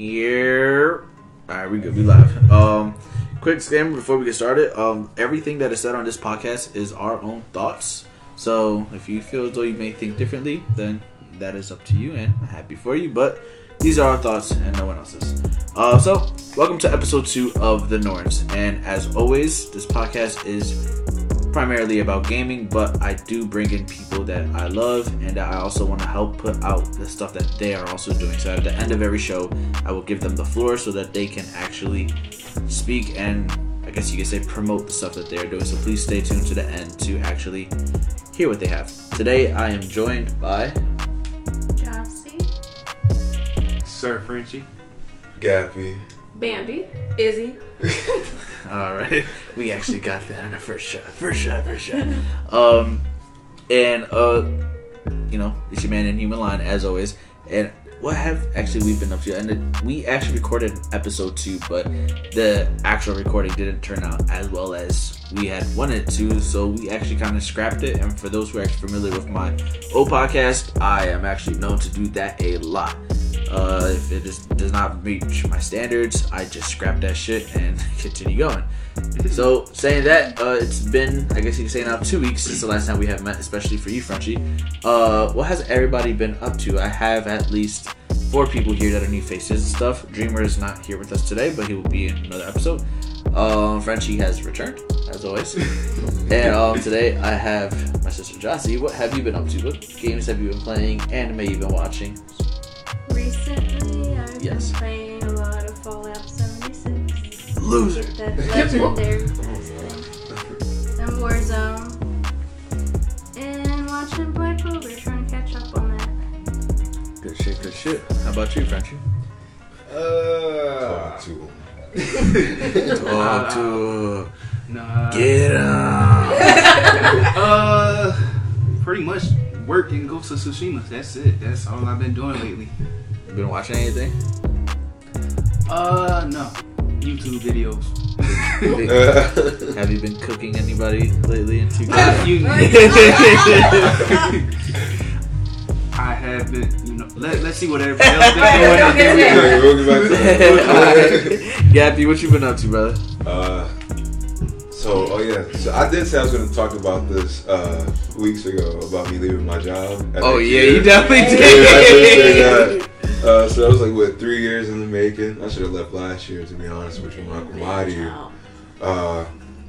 Yeah. All right, we good. We live. Um, quick disclaimer before we get started. Um, everything that is said on this podcast is our own thoughts. So if you feel as though you may think differently, then that is up to you, and I'm happy for you. But these are our thoughts and no one else's. Uh, so welcome to episode two of the Norns, and as always, this podcast is primarily about gaming, but I do bring in people that I love and that I also want to help put out the stuff that they are also doing. So at the end of every show, I will give them the floor so that they can actually speak and I guess you could say promote the stuff that they're doing. So please stay tuned to the end to actually hear what they have. Today I am joined by Chelsea, Sir Frenchie. Gappy. Bambi, Izzy. All right, we actually got that in the first shot. First shot, first shot. Um, and uh, you know, it's your man in Human Line as always. And what have actually we been up to? And we actually recorded episode two, but the actual recording didn't turn out as well as we had wanted to. So we actually kind of scrapped it. And for those who are familiar with my old podcast, I am actually known to do that a lot. Uh, if it just does not reach my standards, I just scrap that shit and continue going. So, saying that, uh, it's been, I guess you could say now, two weeks since the last time we have met, especially for you, Frenchie. Uh, what has everybody been up to? I have at least four people here that are new faces and stuff. Dreamer is not here with us today, but he will be in another episode. Um, Frenchie has returned, as always. and um, today I have my sister Jossie. What have you been up to? What games have you been playing? Anime you've been watching? Recently, I've Yes. been playing a lot of Fallout 76. Loser. That's legendary. and Warzone. And watching Black Clover, trying to catch up on that. Good shit, good shit. How about you, Frenchie? Uh, Talk to him. Talk to nah. get him. Uh, pretty much work and Ghost of Tsushima. That's it. That's all I've been doing lately. Been watching anything? Uh, no. YouTube videos. Have you been cooking anybody lately in two Uh, you- I have been, you know. Let, let's see what everybody else been doing. we- Yeah, we'll back to that. Gappy, what you been up to, brother? Uh, so, oh yeah. So I did say I was going to talk about this uh, weeks ago about me leaving my job. at Oh Ikea. yeah, you definitely Yeah, I did say that. Uh, so that was like what three years in the making. I should have left last year to be honest with you. I'm not gonna lie to you. Uh,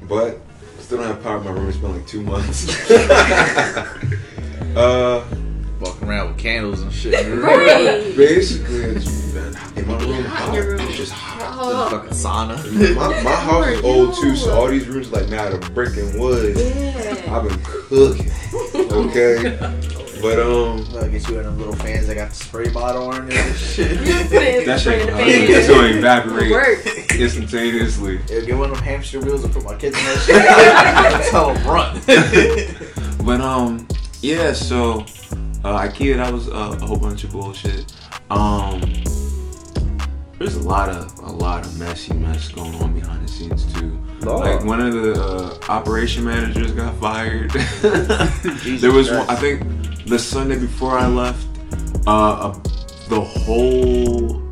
but still don't have power in my room. It's been like two months. uh, Walking around with candles and shit. Right. basically, it's been in my room. Hot your room. It's just hot. Hold on. Fucking sauna. My, my house is old too, so all these rooms like made out of brick and wood. Yeah. I've been cooking, okay. But um, I'll get you one of them little fans that got the spray bottle on it and shit. That shit, Spray the fan. it's going to evaporate Work. instantaneously. Yeah, get one of them hamster wheels and put my kids in that shit. Tell them run. But um, yeah. So uh, IKEA, that was uh, a whole bunch of bullshit. Um, there's a lot of a lot of messy mess going on behind the scenes too. Like one of the uh, operation managers got fired. there was one, I think the Sunday before I left, uh, a, the whole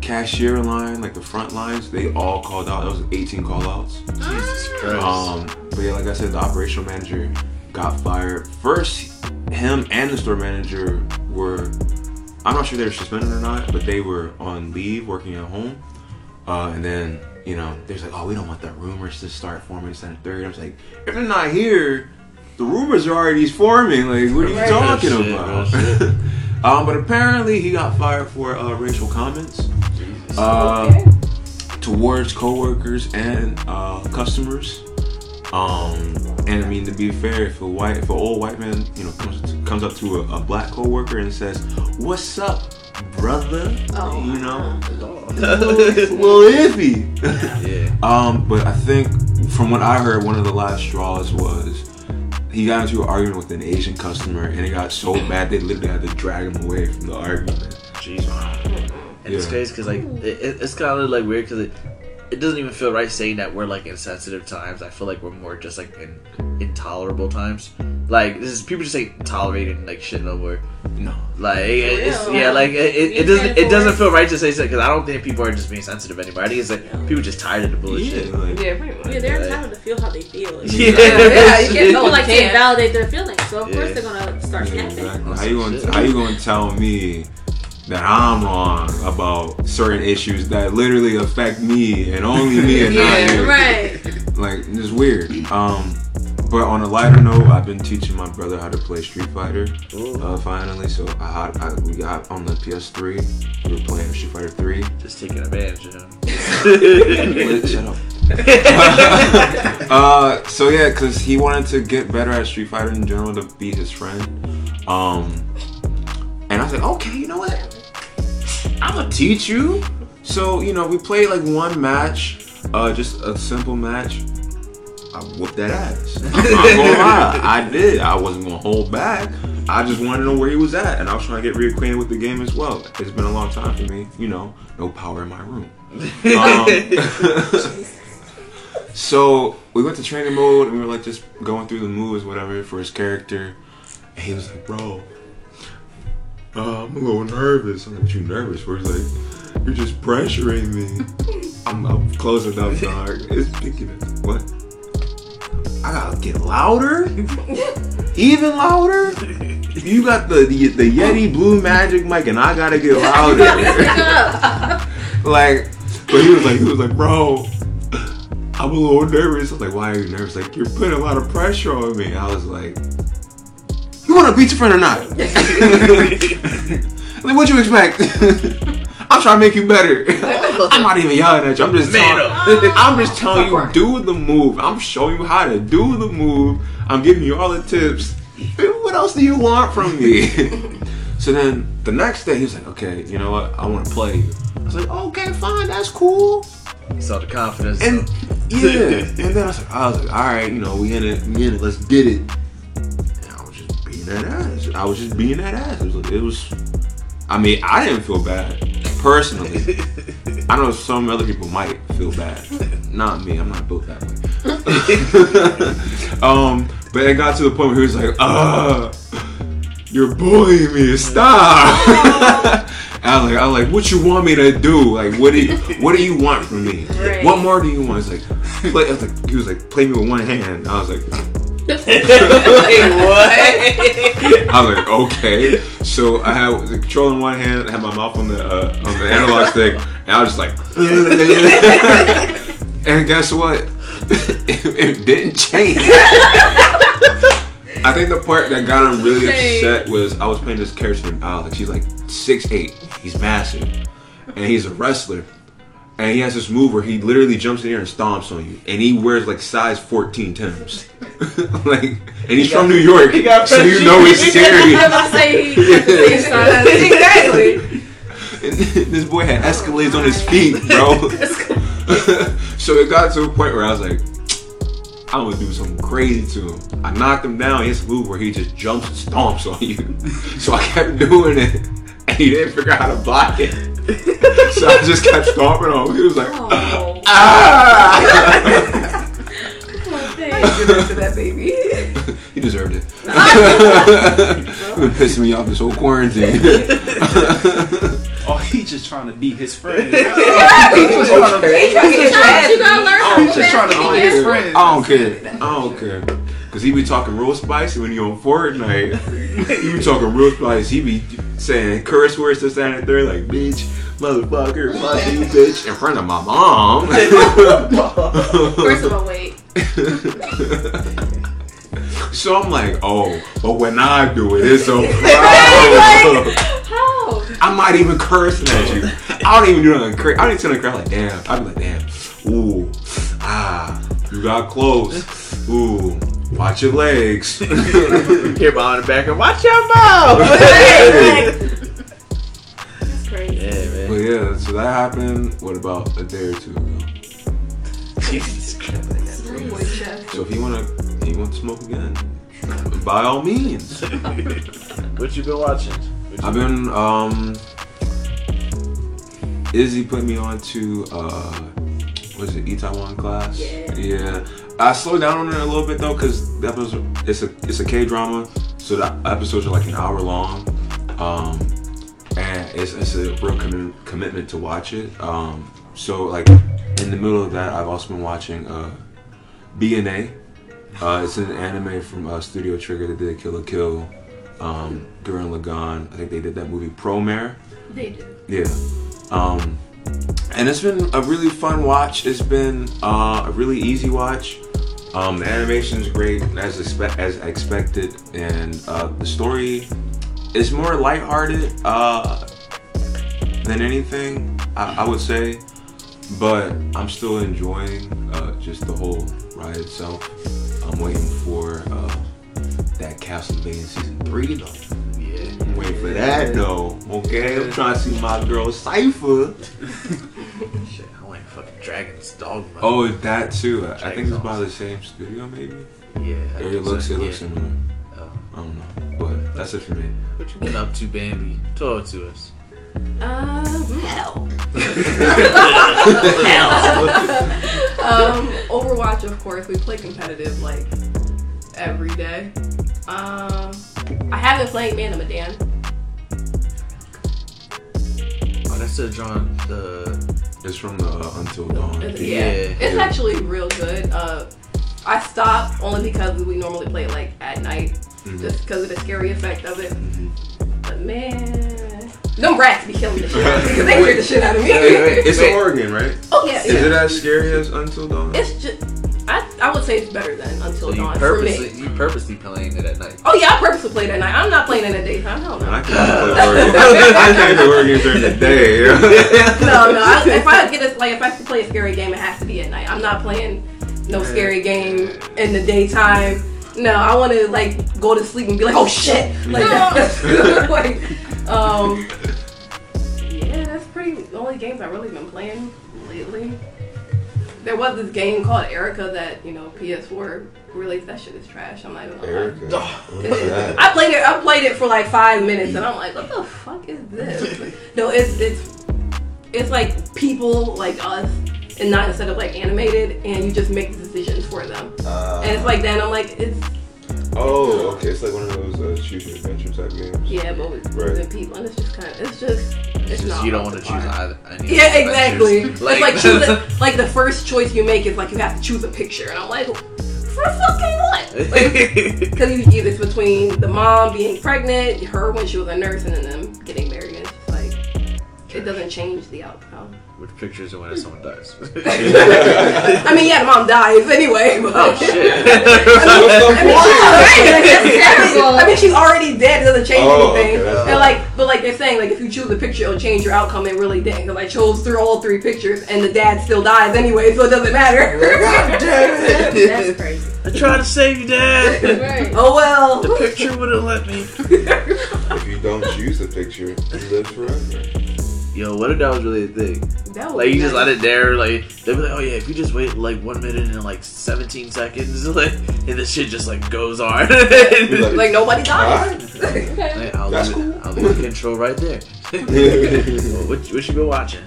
cashier line, like the front lines, they all called out. There was 18 call outs. Jesus Christ. Um, but yeah, like I said, the operational manager got fired. First, him and the store manager were, I'm not sure they were suspended or not, but they were on leave working at home. Uh, and then, you know, there's like, oh, we don't want the rumors to start forming this and third. I was like, if they're not here, the rumors are already forming. Like, what are you Right. talking shit, about? um, but apparently, he got fired for uh, racial comments. Uh, Okay. towards coworkers and uh, customers. Um, and I mean to be fair, if a white, if an old white man, you know, comes to, comes up to a, a black coworker and says, "What's up, brother?" Oh, you know, yeah. little iffy. yeah. um, but I think from what I heard, one of the last straws was he got into an argument with an Asian customer, and it got so bad they literally had to drag him away from the argument. Jeez. And it's crazy because like it, it- it's kind of like weird because it, it doesn't even feel right saying that we're like in sensitive times. I feel like we're more just like in intolerable times. Like this is people just ain't tolerating like shit no more. No. Like it's, yeah, like it, it, it doesn't it doesn't feel right to say so because I don't think people are just being sensitive anymore. I think it's like people just tired of the bullshit. Yeah, like, Yeah, pretty much. Yeah, they're entitled to feel how they feel. Like, Yeah, Yeah, you can't People No, like to can't. validate their feelings, so of Yeah. course they're gonna start Yeah, snapping. exactly. Oh, how you gonna shit. How you gonna tell me that I'm wrong about certain issues that literally affect me and only me and not Yeah, you? Right. Like it's weird. Um, but on a lighter note, I've been teaching my brother how to play Street Fighter. Uh, finally, so I, had- I we got on the PS3. We were playing Street Fighter 3. just taking advantage of him. Shut up. uh, so yeah, cause he wanted to get better at Street Fighter in general to beat his friend. Um, and I was like, okay, you know what? I'm gonna teach you. So you know, we played like one match, uh, just a simple match. I whooped that ass. I'm not gonna lie, I did. I wasn't gonna hold back. I just wanted to know where he was at, and I was trying to get reacquainted with the game as well. It's been a long time for me, you know. No power in my room. Um, so we went to training mode and we were like just going through the moves, whatever, for his character. And he was like, bro, uh, I'm a little nervous. I'm like, you nervous? Where he's like, you're just pressuring me. I'm, I'm closing up, dog. It's picking it. What? I gotta get louder? Even louder? You got the, the the Yeti Blue Magic mic and I gotta get louder. like, but he was like, he was like, bro, I'm a little nervous. I was like, why are you nervous? Like, you're putting a lot of pressure on me. I was like, you want to beat your friend or not? like, what you expect? I'm trying to make you better. I'm not even yelling at you. I'm just Man telling, I'm just telling you, do the move. I'm showing you how to do the move. I'm giving you all the tips. What else do you want from me? so then the next day, he was like, okay, you know what? I want to play you. I was like, okay, fine, that's cool. You saw the confidence. And yeah, and then I was like, I was like, all right, you know, we in it, we in it, let's get it. That ass. I was just being that ass. It was, it was I mean, I didn't feel bad personally. I know some other people might feel bad. Not me. I'm not built that way. um, but it got to the point where he was like, "Uh, you're bullying me. Stop." And I was like, I was like, what you want me to do? Like, what do you, what do you want from me? Right. What more do you want? It's like, play. I was like, he was like, play me with one hand. I was like, Wait, what? I was like, okay. So I had the control in one hand, I had my mouth on the uh, on the analog stick, and I was just like, and guess what? it, it didn't change. I think the part that got him really upset was I was playing this character named Alex. He's like six eight. He's massive, and he's a wrestler. And he has this move where he literally jumps in the air and stomps on you, and he wears like size 14 Tims. like, and he's from New York, he so you know it's cheese. serious. I'm about to say he got the same size. exactly. And this boy had Escalades on his feet, bro. so it got to a point where I was like, I'm gonna do something crazy to him. I knocked him down. He has a move where he just jumps and stomps on you. So I kept doing it, and he didn't figure out how to block it. So I just kept stomping on him. He was like, Oh, ah! Give it to that baby. he deserved it. You've been pissing me off this whole quarantine. Oh, he just trying to beat his friend. He's trying to get Sometimes you gotta learn how He's just trying to be his friend. I don't care. I don't care. Cause he be talking real spicy when he on Fortnite. he be talking real spicy. He be saying curse words to stand there like bitch, motherfucker, fuck you, bitch, in front of my mom. First of all, wait. so I'm like, oh, but when I do it, it's a problem. How? I'm not even cursing at you. I don't even do nothing crazy. I don't even tell the crowd like, damn. I'd be like, damn. Ooh, ah, you got close. Ooh, watch your legs. Hear behind the back and watch your mouth. That's crazy. yeah, But man. yeah, so that happened. What about a day or two ago? Jesus Christ. So if you wanna, you want to smoke again, by all means. what you been watching? You I've been um. Izzy put me on to uh, what is it, Itaewon class? Yeah. Yeah. I slowed down on it a little bit though, because that was it's a it's a K drama, so the episodes are like an hour long, um, and it's it's a real commi- commitment to watch it. Um, so like in the middle of that, I've also been watching uh, BNA. Uh, it's an anime from uh, Studio Trigger that did Kill la Kill, um, Gurren Lagann. I think they did that movie Promare. They did. Yeah. Um, and it's been a really fun watch. It's been uh, a really easy watch. Um, the animation's great as expe- as expected, and uh, the story is more lighthearted uh, than anything. I, I would say, but I'm still enjoying uh, just the whole ride itself. I'm waiting for uh, that Castlevania season three though. Yeah. I'm waiting for that though. Okay, I'm trying to see my girl Sypha. Shit, I like fucking Dragon's Dogma. Oh, that too. I- I think it's by the same studio, maybe. yeah. I Or it looks, so, it looks yeah. similar. Oh. I don't know, but that's it for me. What you been up to, Bambi? Talk to us. Um, hell. Hell. um, Overwatch, of course, we play competitive like every day. Um, I haven't played Man of Medan. Oh, that's the John. The It's from the uh, Until Dawn. Yeah, Yeah. it's Yeah. actually real good. Uh, I stopped only because we normally play it like at night, Mhm. just because of the scary effect of it. Mhm. But man, them rats be killing the shit out of me because they scared the shit out of me. Wait, wait, wait. It's in Oregon, right? oh yeah, Is yeah. it as scary as Until Dawn? It's just, I, I would say it's better than Until so you Dawn for purposely me. you purposely playing it at night. Oh yeah, I purposely play it at night. I'm not playing in the daytime. Hell Man, I no. can't play Oregon. I can't play Oregon during the day. No, no. I, if I get a, like, if I have to play a scary game, it has to be at night. I'm not playing no scary game in the daytime. No, I want to like go to sleep and be like, oh shit, like that. like, um, yeah, that's pretty. The only games I've really been playing lately. There was this game called Erica that you know PS4 released. That shit is trash. I'm not even gonna. Erica. What It is is. that? I played it. I played it for like five minutes, and I'm like, "What the fuck is this?" no, it's it's it's like people like us, and not instead of like animated, and you just make decisions for them, Uh, and it's like then I'm like, it's oh, okay. It's like one of those uh, choose your adventure type games. yeah, but with, Right. with people, and it's just kind of it's just it's, It's just not. you don't want to to choose either. any Yeah, exactly. adventures. it's like choose a, like the first choice you make is like you have to choose a picture, and I'm like, for fucking what? Because Like, Because it's between the mom being pregnant, her when she was a nurse, and then them getting married. And it's just like, it doesn't change the outcome. Which pictures are when someone dies? I mean, yeah, the mom dies anyway. But oh shit! I mean, she's already, I mean, I mean, she's already dead. It doesn't change Oh, anything. that's and like, but like they're saying, like if you choose a picture, it'll change your outcome. It really didn't. Because I chose through all three pictures, and the dad still dies anyway, so it doesn't matter. Damn it! That's crazy. I tried to save you, Dad. Right. oh well. The picture wouldn't let me. If you don't choose the picture, you live forever. Yo, what if that was really a thing? That would Like be you just nice. let it there, like they'd be like, oh yeah, if you just wait like one minute and like seventeen seconds, like and the shit just like goes on. like- Like nobody dies. Okay. Like, I'll, That's leave it, cool. I'll leave the control right there. Well, what, what you been watching?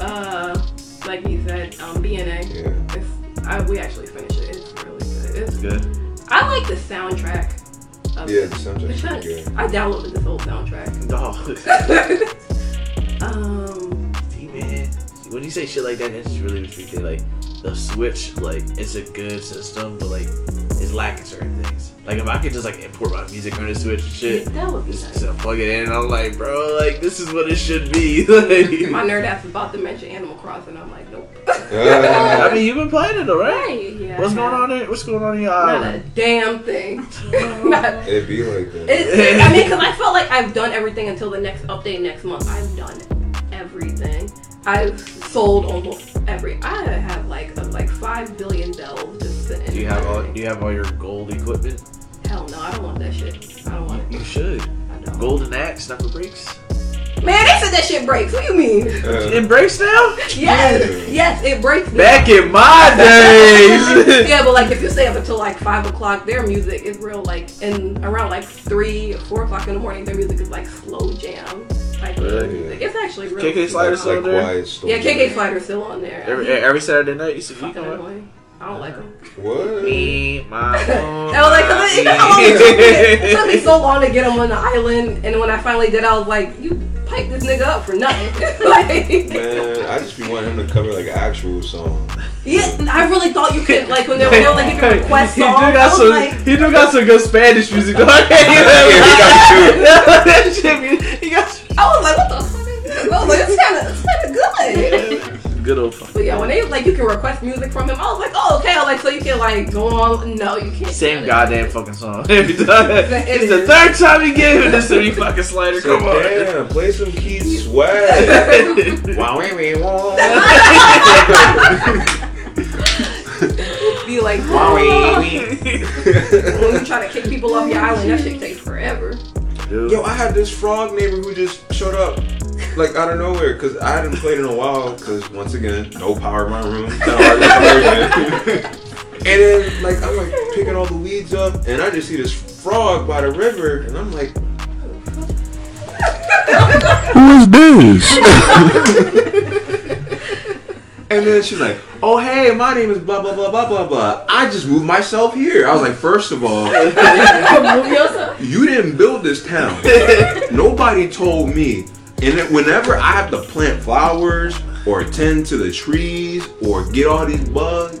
uh, like you said, um, BNA. Yeah. It's, I, we actually finished it. It's really good. It's, Good. I like the soundtrack. Of Yeah, it. the soundtrack's pretty. I downloaded this whole soundtrack. Oh, um, man. When you say shit like that, it's really restricted. Like the Switch, like it's a good system, but like it's lacking certain things. Like if I could just like import my music on the Switch and shit. that would be Just nice. to plug it in, and I'm like, bro, like this is what it should be. like, My nerd ass is about to mention Animal Crossing. And I'm like, nope. I mean, you've been playing it, though, right? Right. Yeah, What's going on? In, what's going on in your Not a damn thing. Not- It'd be like that. It, I mean, because I felt like I've done everything until the next update next month. I've done everything. I've sold almost every. I have like a, like five billion bells just sitting. Do you have all? Do you have all your gold equipment? Hell no, I don't want that shit. I don't want it. You should. I don't. Golden axe never breaks. Man, they said that shit breaks. What do you mean? Uh, It breaks now. Yes, yes, it breaks. now. Back in my days. Yeah, but like if you stay up until like five o'clock, their music is real like and around like three or four o'clock in the morning, their music is like slow jam type of Really? music. It's actually real. KK Slider like, still like there? quiet storm. Yeah, KK Slider's still on there. Every, every Saturday night, you see you Fucking come I don't like them. What? Me, my own I was like, 'cause you know it oh, took me? It took me so long to get him on the island, and when I finally did, I was like, you piped this nigga up for nothing. like, Man, I just be wanting him to cover like an actual song. Yeah, I really thought you could like when they were, they were like you could request He do songs. I got was some. like, he do got some good Spanish music. though. Yeah, he got that shit. He got I was like, what the fuck? is this? I was like, it's kind of, it's kind of good. good old. Fuck. But yeah, when they like you can request music from him, I was like, oh okay, I was like so you can like go on. No, you can't. Same that. goddamn fucking song every time. It It's the third time he gave it this to me, fucking Slider. So Come on. damn, play some Keith Sweat. wow, we we won't. Be like, Wow, we when you try to kick people off your island, that shit takes forever. Dude. Yo, I had this frog neighbor who just showed up, like out of nowhere, cause I hadn't played in a while. Cause once again, no power in my room. Kinda hard to conversion. and then like I'm like picking all the weeds up, and I just see this frog by the river, and I'm like, Who is this? and then she's like, oh hey, my name is blah blah blah blah blah blah. I just moved myself here. I was like, first of all, you didn't build this town. Nobody told me. And whenever I have to plant flowers or tend to the trees or get all these bugs,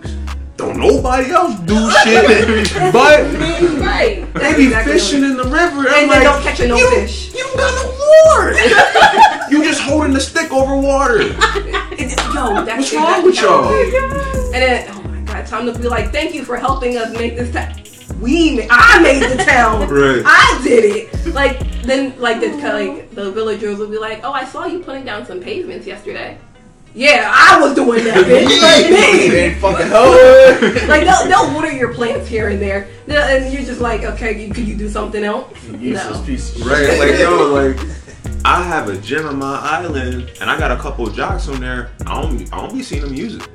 don't nobody else do shit but me. Right. They be exactly fishing in the river. And I'm they like, don't catch no you, fish. You don't got no water. you just holding the stick over water. Yo, that's What's wrong with y'all? is. And then, oh my god, time to be like, thank you for helping us make this town. We, I made the town. Right. I did it. Like then, like the like the villagers will be like, oh, I saw you putting down some pavements yesterday. Yeah, I was doing that, bitch. Like me. ain't fucking hoe. Like they'll, they'll water your plants here and there, and you're just like, okay, you, could you do something else? Useless No. piece of shit. Right, like yo, like I have a gym on my island, and I got a couple of jocks on there. I don't, I don't be seeing them use it.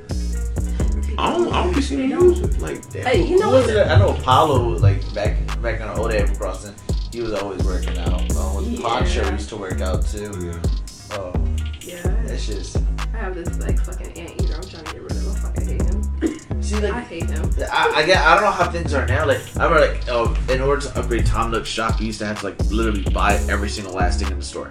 I don't, I don't be seeing them use it. Like, that. Hey, you know Who was what? I know Apollo, like back back on Old Apple Crossing, he was always working out. Um, with Yeah. Poncho used to work out too. yeah. Oh, I have this like fucking anteater. I'm trying to get rid of him. I hate him. See, I like, hate him. I, I get, I don't know how things are now. Like, I remember, like, oh, in order to upgrade Tom Nook's shop, you used to have to like literally buy every single last thing in the store.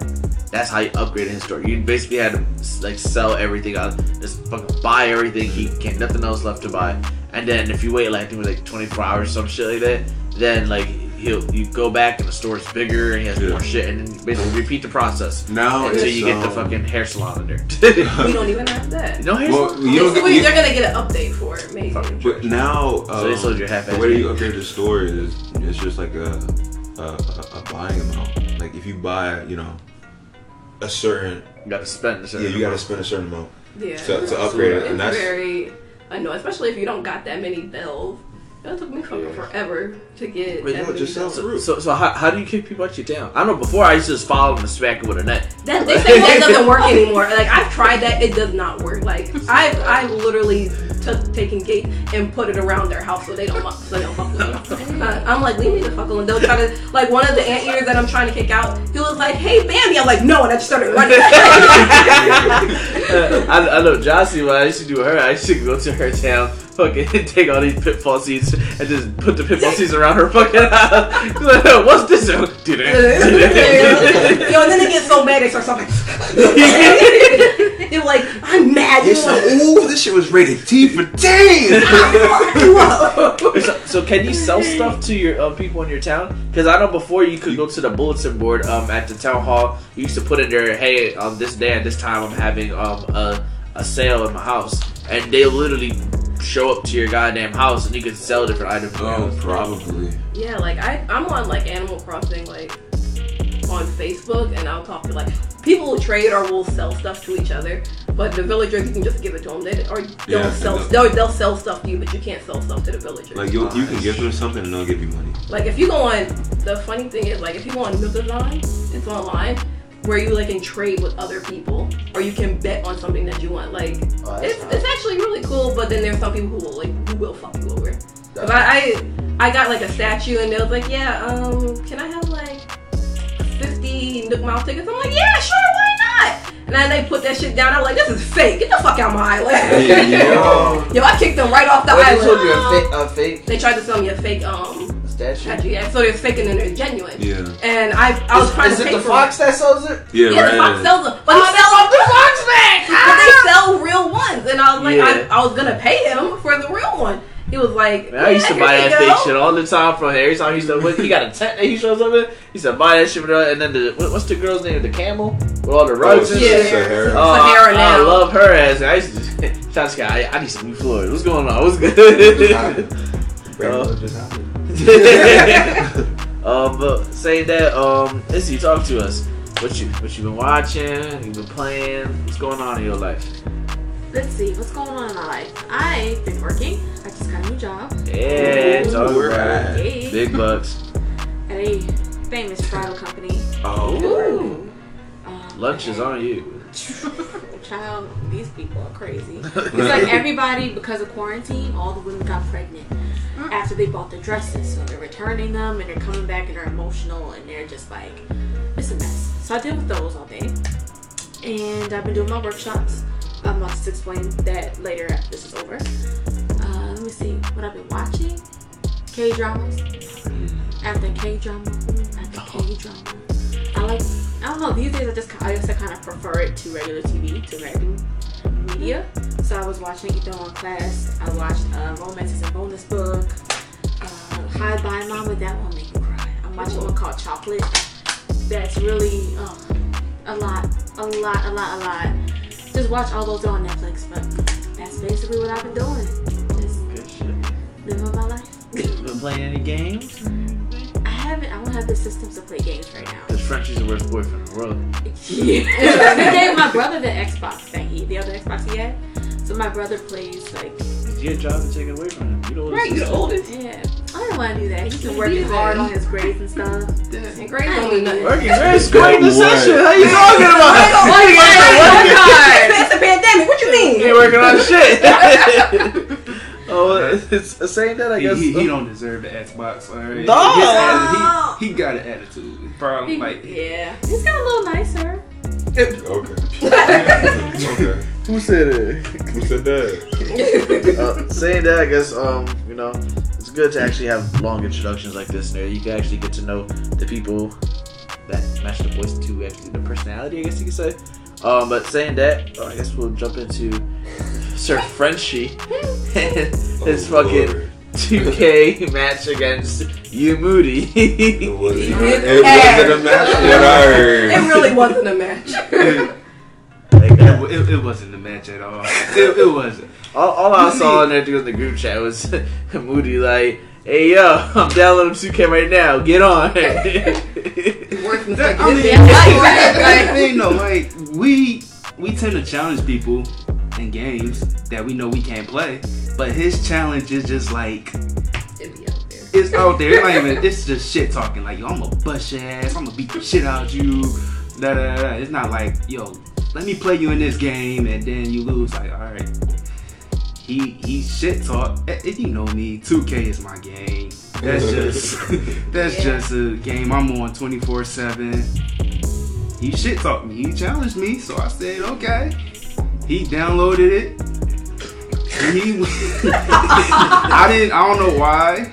That's how you upgraded his store. You basically had to like sell everything out, just fucking buy everything. He can't, nothing else left to buy. And then if you wait, like I think it was like 24 hours or some shit like that, then like he'll you go back and the store's bigger and he has Yeah. more shit, and then basically repeat the process Now until you get the um, fucking hair salon in there. We don't even have that. no hair Well, salon. you don't It's- get, you, they're gonna get an update for it, maybe. But now So they um, sold your half-ass the way you upgrade the store is it's just like a a, a, a buying amount. Like if you buy, you know, a certain You got to spend. a yeah, certain you got to amount. spend a certain amount Yeah. to, to upgrade it, It's and that's very annoying, especially if you don't got that many bells. That took me fucking forever to get. Wait, that no, many just sell bells. fruit. So, so how, how do you kick people out your town? I know before I used to just follow them and smack them with a net. That they say that doesn't work anymore. Like I've tried that, it does not work. Like I've I've literally took taken gate and put it around their house so they don't so they don't fuck with me. Uh, I'm like, leave me the fuck alone. They'll try to like one of the anteaters that I'm trying to kick out. He was like, hey Bambi. I'm like, no, and I just started running. I, I know Jossie, when I used to do her, I used to go to her town, fucking take all these pitfall seeds and just put the pitfall seeds around her fucking house. She's like, What's this? Yo, and then they get so mad they start something. They're like, I'm mad. It's like, ooh, this shit was rated T for teen. so, so can you sell stuff to your uh, people in your town? Because I know before you could go to the bulletin board um, at the town hall. You used to put in there, "Hey, on this day at this time, I'm having um, a a sale in my house," and they literally show up to your goddamn house, and you can sell different items. oh, probably. Yeah, like I, I'm on like Animal Crossing, like on Facebook, and I'll talk to like people who trade or will sell stuff to each other. But the villagers, you can just give it to them. They or they'll Yeah, sell, they'll, they'll sell stuff to you, but you can't sell stuff to the villagers. Like you, you can give them something and they'll give you money. Like if you go on, the funny thing is like if you go on Nookazon, it's online where you like can trade with other people or you can bet on something that you want. Like Oh, it's, nice. it's actually really cool, but then there's some people who will like who will fuck you over. Cause I, I I got like a statue and they was like, yeah, um, can I have like 50 Nook Miles tickets? I'm like, yeah, sure, why not? And then they put that shit down. I'm like, this is fake. Get the fuck out of my island. Yo. Yo, I kicked them right off the Wait, they island. told you a fake, a fake They tried to sell me a fake um statue. statue. Yeah, so they're faking and they're genuine. Yeah. And I, I was Is, trying is to it the for fox that sells it? Yeah, Yeah, the fox sells them, but he sells the fox back. But they sell real ones, and I was like, Yeah. I, I was gonna pay him for the real one. He was like, Man, I used to "Yeah, buy here that you fake shit all the time from him. Every time he used to, he got a tent that he shows up in. He said, buy that shit, from and then the what- what's the girl's name? The camel with all the rugs and Yeah. shit. Sahara. Oh, I, Sahara I now. love her ass. I used to. Shout I, I need some new Floyd. What's going on? What's good? Grandmother just happened. um, but saying that, um, Izzy, talk to us. What you what you been watching? You been playing? What's going on in your life? Let's see, what's going on in my life? I've been working. I just got a new job Yeah, Ooh, talk where about it. Hey. Big bucks. at a famous bridal company. Oh. Ooh. Um, Lunch is on you. Child, these people are crazy. It's like everybody, because of quarantine, all the women got pregnant after they bought their dresses. So they're returning them and they're coming back and they're emotional and they're just like, it's a mess. So I deal with those all day. And I've been doing my workshops. I'm about to explain that later after this is over. Uh, let me see what I've been watching. K dramas. After K drama, after K drama. I like. I don't know. These days, I just I guess I kind of prefer it to regular TV, to American media. So I was watching Itaewon Class. I watched uh, Romance Is a Bonus Book. Uh, Hi Bye Mama. That one made me cry. I'm watching one called Chocolate. That's really uh, a lot, a lot, a lot, a lot. Just watch all those on Netflix. But that's basically what I've been doing. Just Good shit. living my life. Been playing any games? I haven't. I don't have the systems to play games right now. Because Frenchie's the worst boyfriend in the world. Yeah. they gave my brother the Xbox that he, the other Xbox he had. So my brother plays like, It's your job to take it away from him. You know Right, you're the oldest. yeah. I don't want to do that. He's been working hard on his grades and stuff. And great only nothing. Working very Good great the word. session. How you talking about? Like, You ain't working- It's a pandemic. What you mean? you ain't working on shit. oh, it's the same that I He, guess. he, he don't deserve the Xbox. All right? No! His atti- he, he got an attitude. Probably like yeah. He's got a little nicer. Okay. okay. Who said it? Who said that? uh, saying that, I guess um, you know, it's good to actually have long introductions like this. There, you can actually get to know the people that match the voice to actually the personality. I guess you could say. Um, but saying that, uh, I guess we'll jump into Sir Frenchie and his Oh, fucking Lord. 2K match against you, Moody. It wasn't, He it wasn't a match. What I. It really wasn't a match. Like, it, it, it wasn't a match at all. It, it wasn't. all, all I saw in there through the group chat was Moody like, "Hey yo, I'm downloading 2K right now. Get on." Working That- like I mean, this damn life, like, right? you know, like we we tend to challenge people in games that we know we can't play, but his challenge is just like It'd be out there. it's out there. It's not even. It's just shit talking. Like yo, I'm gonna bust your ass. I'm gonna beat the shit out of you. Da, da, da, da. It's not like yo, let me play you in this game and then you lose. Like all right. He he shit talk. Eh, If you know me, 2K is my game. That's just that's Yeah. just a game I'm on 24 seven. He shit talked me. He challenged me, so I said okay. He downloaded it. He I didn't. I don't know why.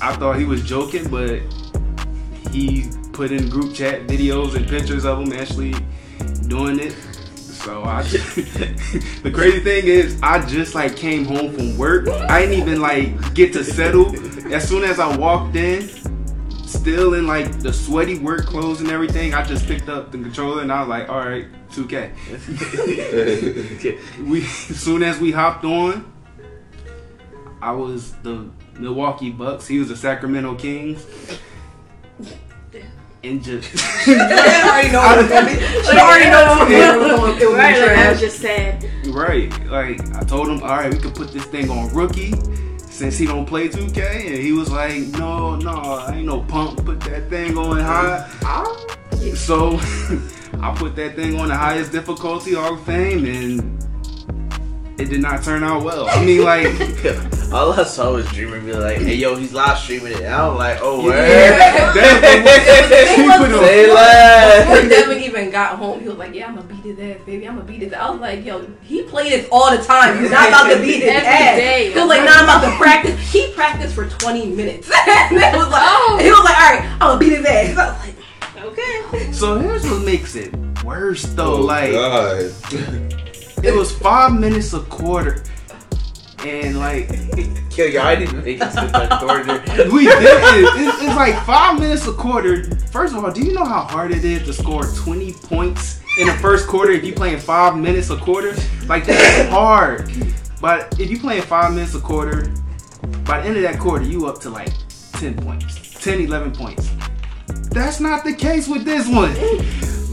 I thought he was joking, but he put in group chat videos and pictures of him actually doing it. So I just, the crazy thing is I just like came home from work. I didn't even like get to settle. As soon as I walked in, still in like the sweaty work clothes and everything, I just picked up the controller and I was like, all right, 2K. We as soon as we hopped on, I was the Milwaukee Bucks. He was the Sacramento Kings. And just I already know what it's gonna be. She already know from there it was going it would Right, like I was just said. right, like I told him, all right, we could put this thing on rookie since he don't play 2K, and he was like, no, no, I ain't no pump. Put that thing on high. Ah. So I put that thing on the highest difficulty, Hall of Fame, and it did not turn out well. I mean, like. All I saw was Dreamer be like, "Hey, yo, he's live streaming it." And I'm like, "Oh, word." He put on- Say Before less. Devin even got home, he was like, "Yeah, I'm gonna beat his ass, baby. I'm gonna beat his." ass. I was like, "Yo, he played this all the time. He's not about to beat his Every ass." He was like, "Nah, I'm about to practice." He practiced for 20 minutes. and it was like, Oh. he was like, "All right, I'm gonna beat his ass." I was like, "Okay." So here's what makes it worse though. Oh, like God. it was five minutes a quarter, and like Yo, yo, I didn't make it to the corner. we did it. It's, it's like five minutes a quarter. First of all, do you know how hard it is to score 20 points in the first quarter if you playing five minutes a quarter? Like that's hard. But if you playing five minutes a quarter, by the end of that quarter, you up to like 10 points, 10, 11 points. That's not the case with this one.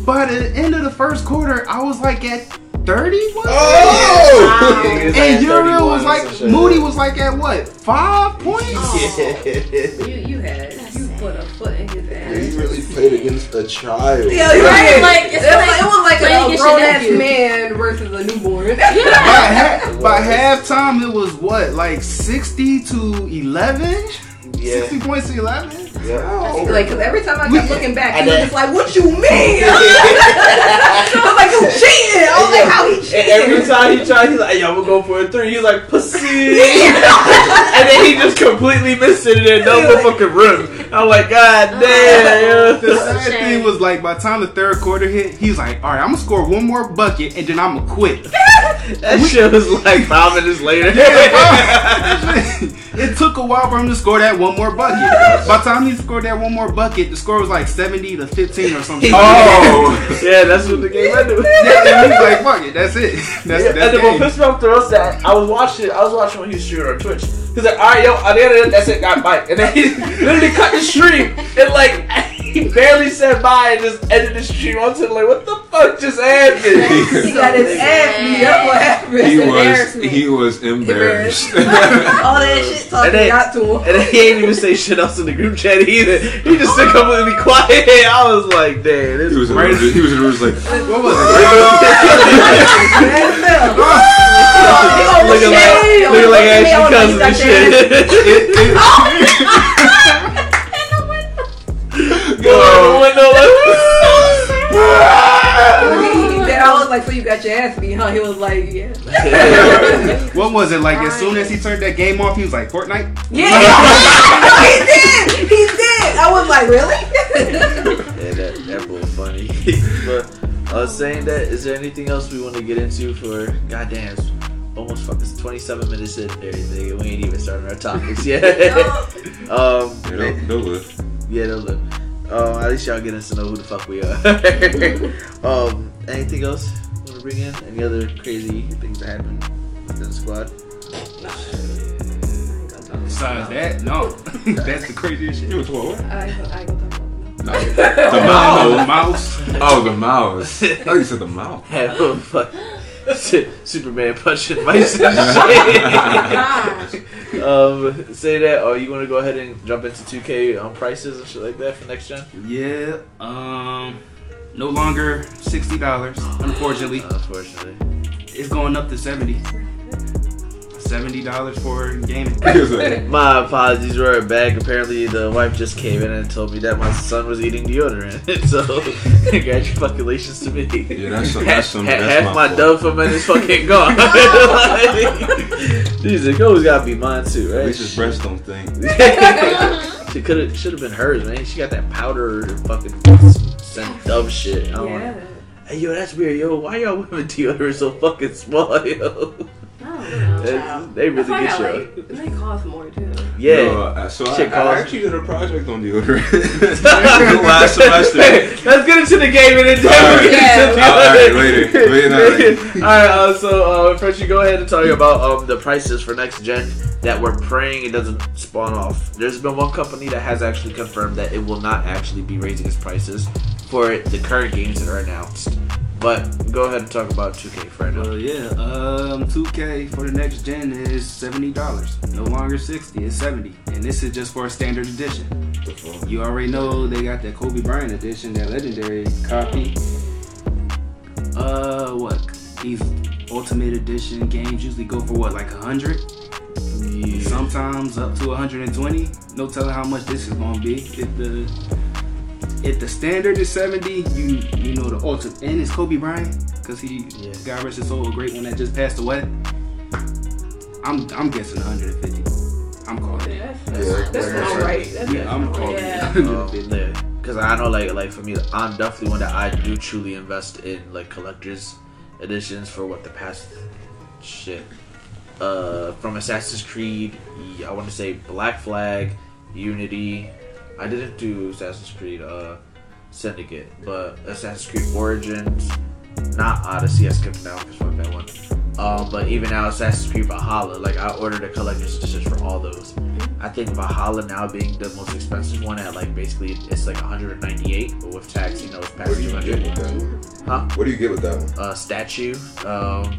By the end of the first quarter, I was like at 30. Was it? Oh! Yeah, he was And Uriel was like. Moody was like at what? Five points? Oh. You you had you put a foot in his ass. He really played against a child. Yeah, Right, right. like, it's it, was like like, it was like playing a grown ass man versus a newborn. by, ha- by halftime, it was what, like 60 to 11? Yeah. 60 points to 11? Yeah. like, cause every time I kept looking back, he was just like, "What you mean?" I was like, "You cheating?" I was like, "How he And every time he tried, he's like, "Yo, I'm gonna go for a three. He's like, "Pussy," and then he just completely missed it in that double fucking rim. I'm like, "God oh, damn!" The yo." sad thing was like by the time the third quarter hit, he's like, "All right, I'm gonna score one more bucket and then I'm gonna quit." That shit was like five minutes later. it took a while for him to score that one more bucket. By the time he scored that one more bucket, the score was like 70 to 15 or something. Oh! yeah, that's what the game ended. Yeah, and he's like, "Fuck it, that's it." That's Yeah, that's and then what game. pissed me off the rest that I was watching, I was watching when he was streaming on Twitch. He's like, all right, yo, at the end of it, that's it, got bye. And then he literally cut the stream, and like he barely said bye and just ended the stream. I was like, what the fuck just happened? He got his ass beat up. What happened? He was he was embarrassed. All that shit talking And then- got to him. And then he ain't even say shit else in the group chat either. He just stood completely quiet. I was like, damn, this he was in Right. the he was in the room just like What was it? looking like looking like Ashley Cousins and shit. Go out the window like. I was like, so you got your ass beat, huh? He was like, yeah. What was it like? As soon as he turned that game off, he was like, "Fortnite." Yeah. he did. He did. I was like, really? Yeah, that that bull funny. but uh, saying that, is there anything else we want to get into for? Goddamn, it's almost fucking 27 minutes in there. Nigga. We ain't even starting our topics yet. um, yeah, they'll, they'll live. yeah, they'll look. Um, at least y'all get us to know who the fuck we are. um, anything else you want to bring in? Any other crazy things that happened within the squad? Besides that, no, that's the craziest shit. You was what? I ain't gonna- I ain't gonna talk about it. The Oh, the mouse. mouse. Oh, the mouse. I thought you said the mouth. Have a. Superman punching mice and Gosh. shit. um, say that, or you want to go ahead and jump into 2K on prices and shit like that for next gen? Yeah. Um. No longer sixty dollars. Unfortunately, Unfortunately. it's going up to seventy. Seventy dollars for gaming. He was like, My apologies were a bag. Apparently, the wife just came in and told me that my son was eating deodorant. so, congratulations to me. Yeah, that's some- that's some- Ha- that's half my my dove for men is fucking gone. like, she's like, always gotta be mine too, right? At least his breast don't think. she could have, should have been hers, man. She got that powder, fucking scent dove shit. I don't Yeah. wanna- Hey, yo, that's weird, yo. Why y'all women deodorant so fucking small, yo? Oh, they really That's why I get got you. like, and they cost more too. Yeah. No, uh, so I, Shit I actually did a project on deodorant last semester. Hey, let's get into the game and then Alright. we'll get into the Alright, later. Later, later. Alright, uh, so uh, first you go ahead and talk about um, the prices for next gen that we're praying it doesn't spawn off. There's been one company that has actually confirmed that it will not actually be raising its prices for the current games that are announced. But go ahead and talk about 2K for right now. Well, yeah. Um, 2K for the next gen is seventy dollars. No longer sixty. It's seventy, and this is just for a standard edition. You already know they got that Kobe Bryant edition, that legendary copy. Uh, what? He's Ultimate Edition games usually go for what, like a hundred? Yeah. Sometimes up to 120. No telling how much this is gonna be. If the if the standard is 70, you you know the ultimate and it's Kobe Bryant because he Yeah. God rest his soul, a great one that just passed away. I'm I'm guessing 150. I'm calling it. Yeah, Yeah, that's like I right. That's Yeah, I'm calling Yeah. it Um, yeah, because I know, like, like for me, I'm definitely one that I do truly invest in, like collectors editions for what the past shit. Uh, from Assassin's Creed, I want to say Black Flag, Unity. I didn't do Assassin's Creed uh, Syndicate, but Assassin's Creed Origins, not Odyssey. I skipped that one because fuck that one. Um, but even now, Assassin's Creed Valhalla, like I ordered a collector's edition for all those. I think Valhalla now being the most expensive one at like basically it's like 198, but with tax, you know, it's What past do you get 200. with that? Huh? What do you get with that one? Uh, statue, um,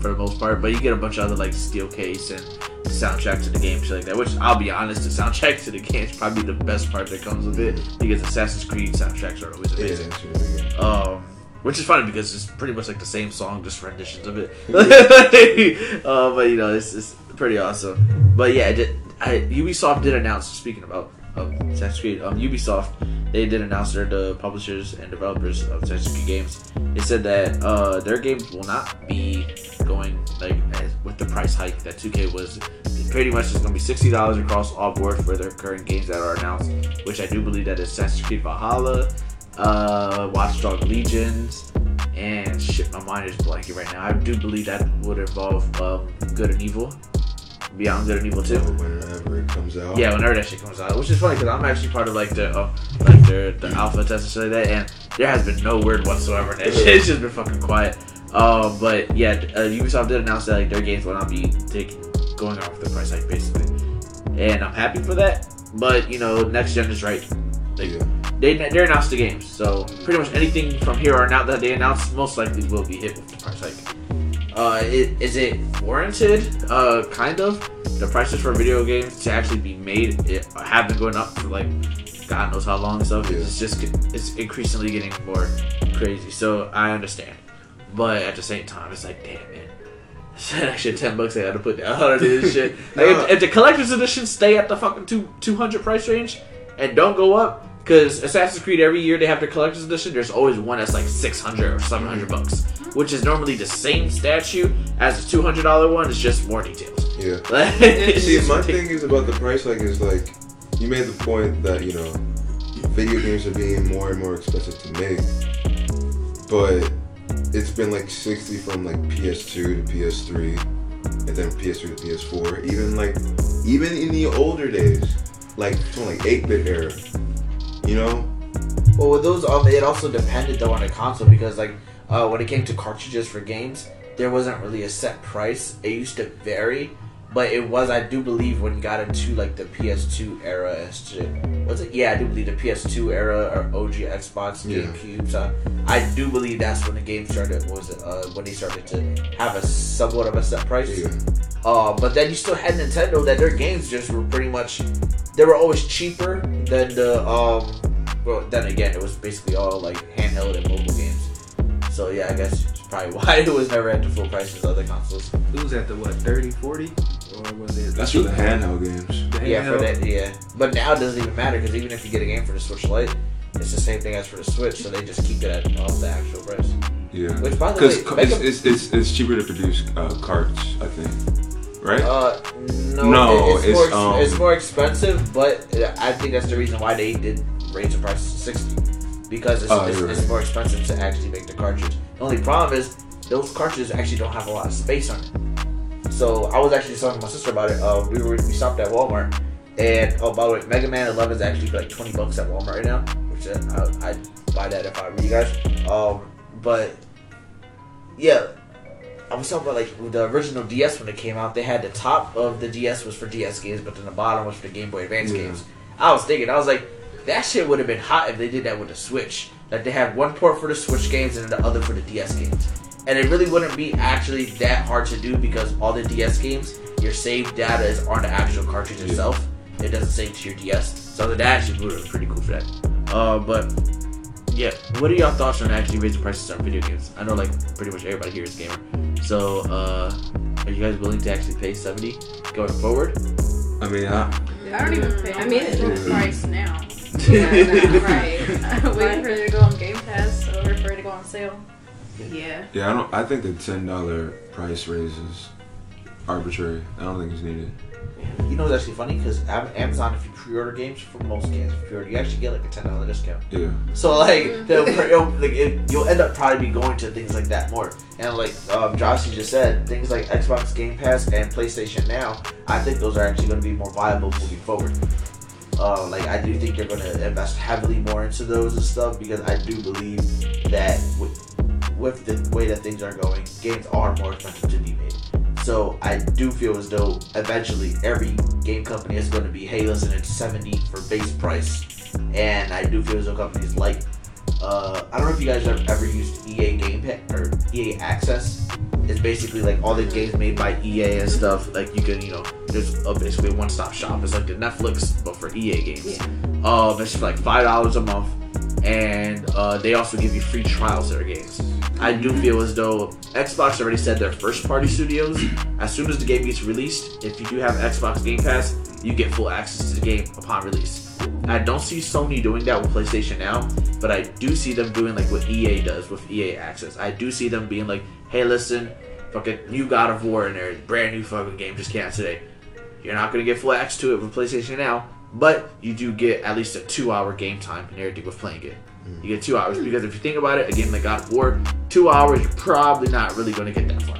for the most part, but you get a bunch of other like steel case and soundtrack to the game, shit like that. Which I'll be honest, the soundtrack to the game is probably the best part that comes with it because Assassin's Creed soundtracks are always Yeah, amazing. it's really good. Um, which is funny because it's pretty much like the same song, just renditions of it. uh, but you know, it's, it's pretty awesome. But yeah, did, I, Ubisoft did announce. Speaking about um, Assassin's Creed, um, Ubisoft they did announce they're the publishers and developers of Assassin's Creed games. They said that uh, their games will not be going like as, with the price hike that 2K was. Pretty much, it's going to be sixty dollars across all board for their current games that are announced. Which I do believe that is Assassin's Creed Valhalla, uh, Watchdog Legions, and shit, my mind is blanking right now. I do believe that would involve um, Good and Evil, Beyond Good and Evil too. Whenever it comes out. Yeah, whenever that shit comes out, which is funny because I'm actually part of like the uh, like the the alpha test and shit like that, and there has been no word whatsoever. in That shit it's just been fucking quiet. Um, but yeah, uh, Ubisoft did announce that like their games will not be taking going off the price hike basically, and I'm happy for that. But you know, next gen is right. Like, Yeah. They they announced the games, so pretty much anything from here on out that they announce most likely will be hit with the price hike. Uh, it, is it warranted? Uh, kind of. The prices for video games to actually be made it, have been going up for like God knows how long. stuff. Yeah. it's just it's increasingly getting more crazy. So I understand, but at the same time, it's like damn man. That extra ten bucks I had to put down on this shit. Like, No. if, if the collector's edition stay at the fucking two two hundred price range and don't go up, because Assassin's Creed every year they have their collector's edition. There's always one that's like six hundred or seven hundred bucks, which is normally the same statue as the two hundred dollar one. It's just more details. Yeah. See, my thing is about the price Like, is like, you made the point that you know, video games are being more and more expensive to make, but it's been like sixty from like PS2 to PS3, and then PS3 to PS4. Even like, even in the older days, like from like eight bit era, you know. Well, with those, um, it also depended though on the console because like uh, when it came to cartridges for games, there wasn't really a set price. It used to vary, but it was I do believe when you got into like the PS2 era and shit. Was it? Yeah, I do believe the PS2 era or OG Xbox, Yeah. GameCube. So I do believe that's when the game started. Was it uh, when they started to have a somewhat of a set price? Yeah. Uh, but then you still had Nintendo that their games just were pretty much they were always cheaper than the um well then again it was basically all like handheld and mobile games. So yeah, I guess it's probably why it was never at the full price as other consoles. It was at the what 30, 40? or was it? That's for the handheld games. The Yeah, for that yeah. But now it doesn't even matter because even if you get a game for the Switch Lite, it's the same thing as for the Switch, so they just keep it at off the actual price. Yeah. Which by the Because way, make it's, a- it's, it's, it's cheaper to produce uh, carts, I think. Right? Uh, no, No, it- it's, it's, more, um, it's more expensive, but uh, I think that's the reason why they did raise the price to sixty because it's, Oh, it's, you're it's more expensive to actually make the cartridge. The only problem is those cartridges actually don't have a lot of space on it. So I was actually talking to my sister about it. Uh, we were we stopped at Walmart, and oh by the way, Mega Man 11 is actually like twenty bucks at Walmart right now, which uh, I I'd buy that if I were you guys. Um, but yeah, I was talking about like the original DS when it came out. They had the top of the DS was for DS games, but then the bottom was for the Game Boy Advance Yeah. games. I was thinking, I was like, that shit would have been hot if they did that with the Switch. Like they had one port for the Switch games and then the other for the DS games. And it really wouldn't be actually that hard to do because all the DS games, your saved data is on the actual cartridge itself. It doesn't save to your DS. So that actually would have been pretty cool for that. Uh, but yeah, what are y'all thoughts on actually raising prices on video games? I know like pretty much everybody here is gamer. So, uh, are you guys willing to actually pay seventy going forward? I mean, I, I don't even pay. I mean, it's- the price now. right. I'm waiting for it to go on Game Pass or for it to go on sale. Yeah. yeah, I don't. I think the ten dollar price raise is arbitrary. I don't think it's needed. You know, it's actually funny because Amazon, if you pre-order games for most games, if you pre-order, you actually get like a ten dollar discount. Yeah. So like, they'll, it'll, like it, you'll end up probably be going to things like that more. And like um, Jossie just said, things like Xbox Game Pass and PlayStation Now, I think those are actually going to be more viable moving forward. Uh, like I do think they're going to invest heavily more into those and stuff because I do believe that with, with the way that things are going, games are more expensive to be made. So I do feel as though eventually every game company is going to be, hey, listen, it's seventy for base price, and I do feel as though companies like, uh, I don't know if you guys have ever used EA Game Pa- or EA Access. It's basically like all the games made by EA and stuff. Like you can, you know, there's a, basically a one-stop shop. It's like the Netflix but for EA games. Um, it's like five dollars a month, and uh, they also give you free trials of their games. I do feel as though Xbox already said their first party studios. As soon as the game gets released, if you do have Xbox Game Pass, you get full access to the game upon release. I don't see Sony doing that with PlayStation now, but I do see them doing like what EA does with EA Access. I do see them being like, hey, listen, fucking new God of War in there, brand new fucking game just came out today. You're not gonna get full access to it with PlayStation now, but you do get at least a two hour game time and everything with playing it. You get two hours because if you think about it, a game like God of War, two hours, you're probably not really gonna get that far.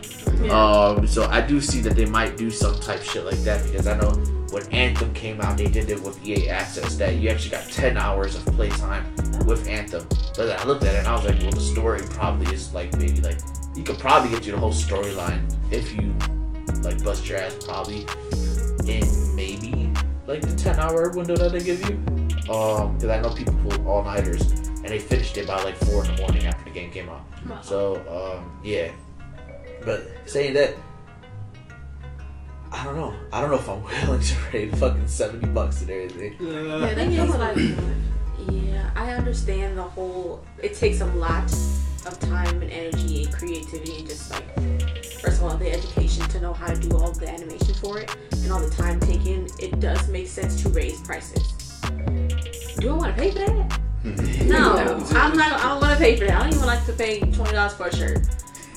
Um, so I do see that they might do some type shit like that because I know when Anthem came out, they did it with EA Access that you actually got 10 hours of playtime with Anthem. But I looked at it and I was like, well, the story probably is like maybe like you could probably get you the whole storyline if you like bust your ass probably in maybe like the 10 hour window that they give you. Um, because I know people pull all nighters and they finished it by like four in the morning after the game came out. So um, yeah, but saying that, I don't know. I don't know if I'm willing to pay fucking seventy bucks and everything. Yeah, that is like, yeah, I understand the whole. It takes a lot of time and energy and creativity, and just like first of all, the education to know how to do all the animation for it, and all the time taken. It does make sense to raise prices. Do I want to pay for that? No, I'm not. I don't want to pay for that. I don't even like to pay twenty dollars for a shirt.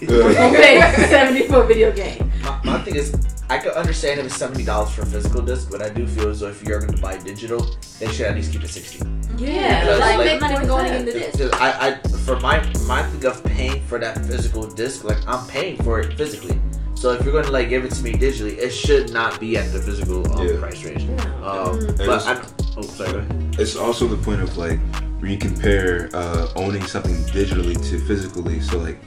I'm gonna pay seventy for a video game. My, my thing is, I can understand if it's seventy dollars for a physical disc, but I do feel as though if you're going to buy digital, they should at least keep it sixty. Yeah, Because, like, like- I'm not even going into this. Because I, I, for my my thing of paying for that physical disc, like I'm paying for it physically. So if you're going to like give it to me digitally, it should not be at the physical um, Yeah. price range. No. Um, but it's- I, oh, sorry. Go ahead. It's also the point of like when you compare uh, owning something digitally to physically. So like,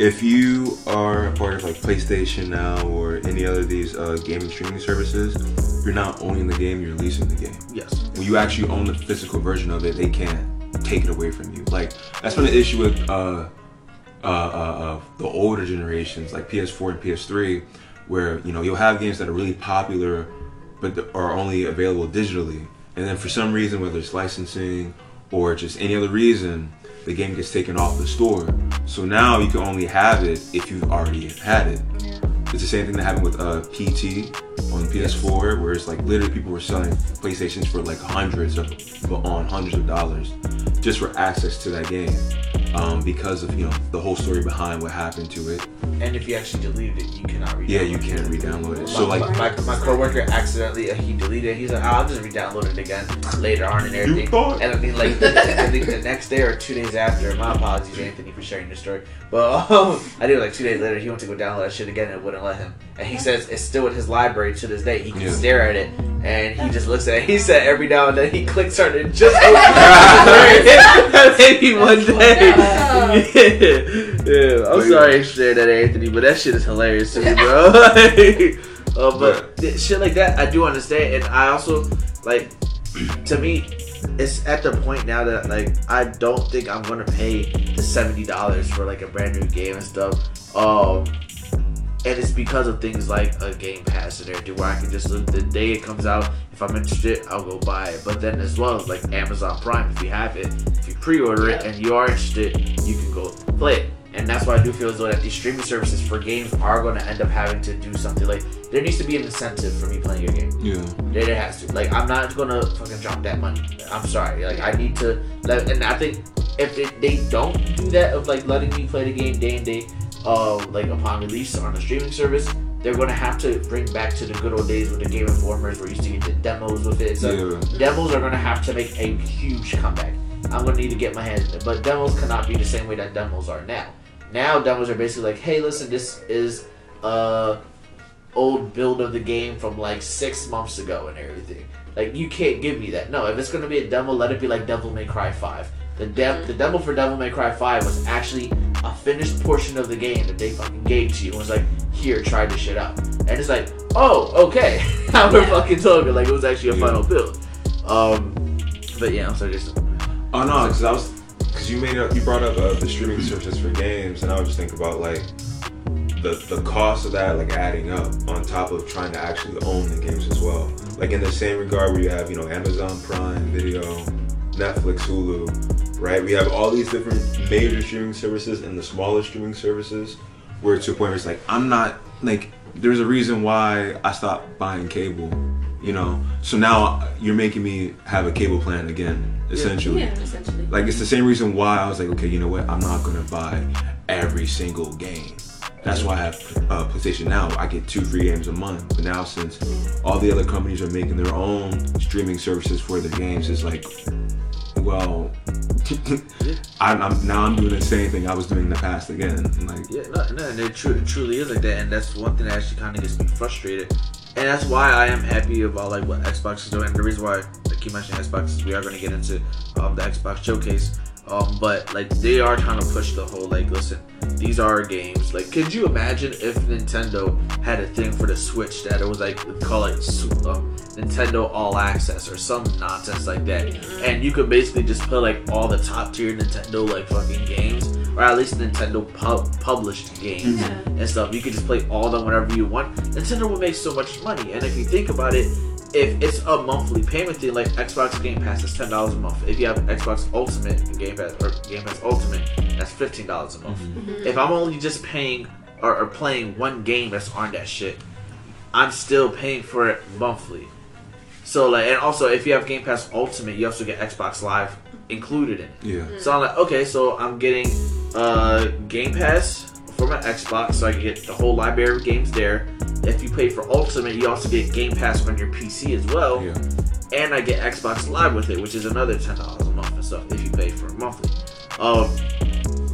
if you are a part of like PlayStation now or any other of these uh, gaming streaming services, you're not owning the game; you're leasing the game. Yes. When you actually own the physical version of it, they can't take it away from you. Like that's been the issue with uh, uh, uh, uh, the older generations, like PS4 and PS3, where you know you'll have games that are really popular, but are only available digitally, and then for some reason, whether it's licensing or just any other reason, the game gets taken off the store. So now you can only have it if you've already had it. It's the same thing that happened with uh, PT on PS4, where it's like literally people were selling PlayStations for like hundreds of, but on hundreds of dollars, just for access to that game, um, because of you know the whole story behind what happened to it. And if you actually deleted it, you cannot read Yeah, you can't re-download it. So my, like, my, my coworker accidentally uh, he deleted it. He's like, oh, I'll just re-download it again later on and everything. thought- And I mean, like the, I think the next day or two days after. My apologies, Anthony, for sharing your story. But um, I did it like two days later. He went to go download that shit again and it wouldn't let him. And he says it's still in his library to this day. He can Yeah. stare at it. And he just looks at it. He said every now and then he clicks on it and just opens Maybe one day. Yeah, yeah. I'm sorry for sharing that, Anthony, but that shit is hilarious to me, bro. uh, but th- shit like that, I do understand, and I also like. To me, it's at the point now that like I don't think I'm gonna pay the seventy dollars for like a brand new game and stuff. Um, and it's because of things like a Game Pass and everything, where I can just look the day it comes out. If I'm interested, I'll go buy it. But then as well, like Amazon Prime, if you have it, if you pre-order it and you are interested, you can go play it. and that's why I do feel as though that these streaming services for games are going to end up having to do something like there needs to be an incentive for me playing a game. Yeah. There, there has to. Like, I'm not gonna fucking drop that money. I'm sorry. Like, I need to let. And I think if they, they don't do that of like letting me play the game day and day, uh, like upon release on a streaming service, they're gonna have to bring back to the good old days with the Game Informers where you used to get the demos with it. So Yeah. demos are gonna have to make a huge comeback. I'm gonna need to get my hands, but demos cannot be the same way that demos are now. Now demos are basically like, hey, listen, this is uh old build of the game from like six months ago and everything. Like you can't give me that. No, if it's gonna be a demo, let it be like Devil May Cry Five. The de- the demo for Devil May Cry Five was actually a finished portion of the game that they fucking gave to you. and was like, here, try this shit out. And it's like, oh, okay. now we're fucking talking. Like it was actually a Yeah. final build. Um, but yeah, I'm so just Oh no, because I was because you made up you brought up uh, the streaming services for games, and I was just thinking about like the the cost of that like adding up on top of trying to actually own the games as well. Like in the same regard where you have you know Amazon Prime Video, Netflix, Hulu, right? We have all these different major streaming services and the smaller streaming services. Where to a point where it's like I'm not like there's a reason why I stopped buying cable. You know, so now you're making me have a cable plan again, essentially. Yeah, essentially. Like it's the same reason why I was like, okay, you know what? I'm not gonna buy every single game. That's why I have uh, PlayStation now. I get two free games a month. But now since all the other companies are making their own streaming services for their games, it's like, well, I'm, I'm now I'm doing the same thing I was doing in the past again. Like, Yeah, no, no, and it, tru- it truly is like that, and that's one thing that actually kind of gets me frustrated, and that's why I am happy about like what Xbox is doing. And the reason why I keep mentioning Xbox is we are going to get into um, the Xbox showcase, um, but like they are trying to push the whole like, listen, these are games. Like, could you imagine if Nintendo had a thing for the Switch that it was like call it um, Nintendo All Access or some nonsense like that, and you could basically just put like all the top tier Nintendo like fucking games, or at least Nintendo pub- published games Yeah. and stuff. You could just play all of them whenever you want. Nintendo would make so much money, and if you think about it, if it's a monthly payment thing, like Xbox Game Pass is ten dollars a month. If you have Xbox Ultimate Game Pass or Game Pass Ultimate, that's fifteen dollars a month. Mm-hmm. Mm-hmm. If I'm only just paying or, or playing one game that's on that shit, I'm still paying for it monthly. So like, and also if you have Game Pass Ultimate, you also get Xbox Live included in it. yeah, mm-hmm. So I'm like, okay, so I'm getting uh, Game Pass for my Xbox, so I can get the whole library of games there. If you pay for Ultimate, you also get Game Pass on your PC as well, yeah, and I get Xbox Live with it, which is another ten dollars a month and stuff if you pay for it monthly. Um,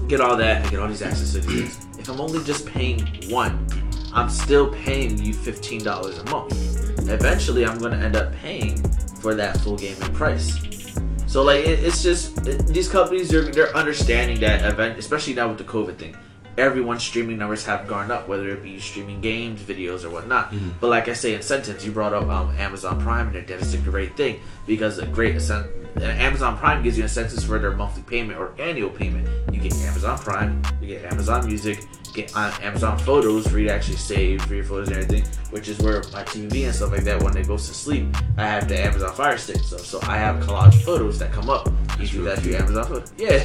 get all that, I get all these access to these. things. If I'm only just paying one, I'm still paying you fifteen dollars a month. Eventually, I'm gonna end up paying for that full game gaming price. So like it, it's just it, these companies they're they're understanding that event, especially now with the COVID thing. Everyone's streaming numbers have gone up, whether it be streaming games, videos, or whatnot. But like I say in sentence, you brought up um, Amazon Prime, and that is a great thing because a great Amazon Prime gives you incentives for their monthly payment or annual payment. You get Amazon Prime, you get Amazon Music, get on Amazon Photos for you to actually save for your photos and everything, which is where my TV and stuff like that when it goes to sleep, I have the Amazon Fire Stick stuff. So I have collage photos that come up. You do that through Amazon Photos. Yeah.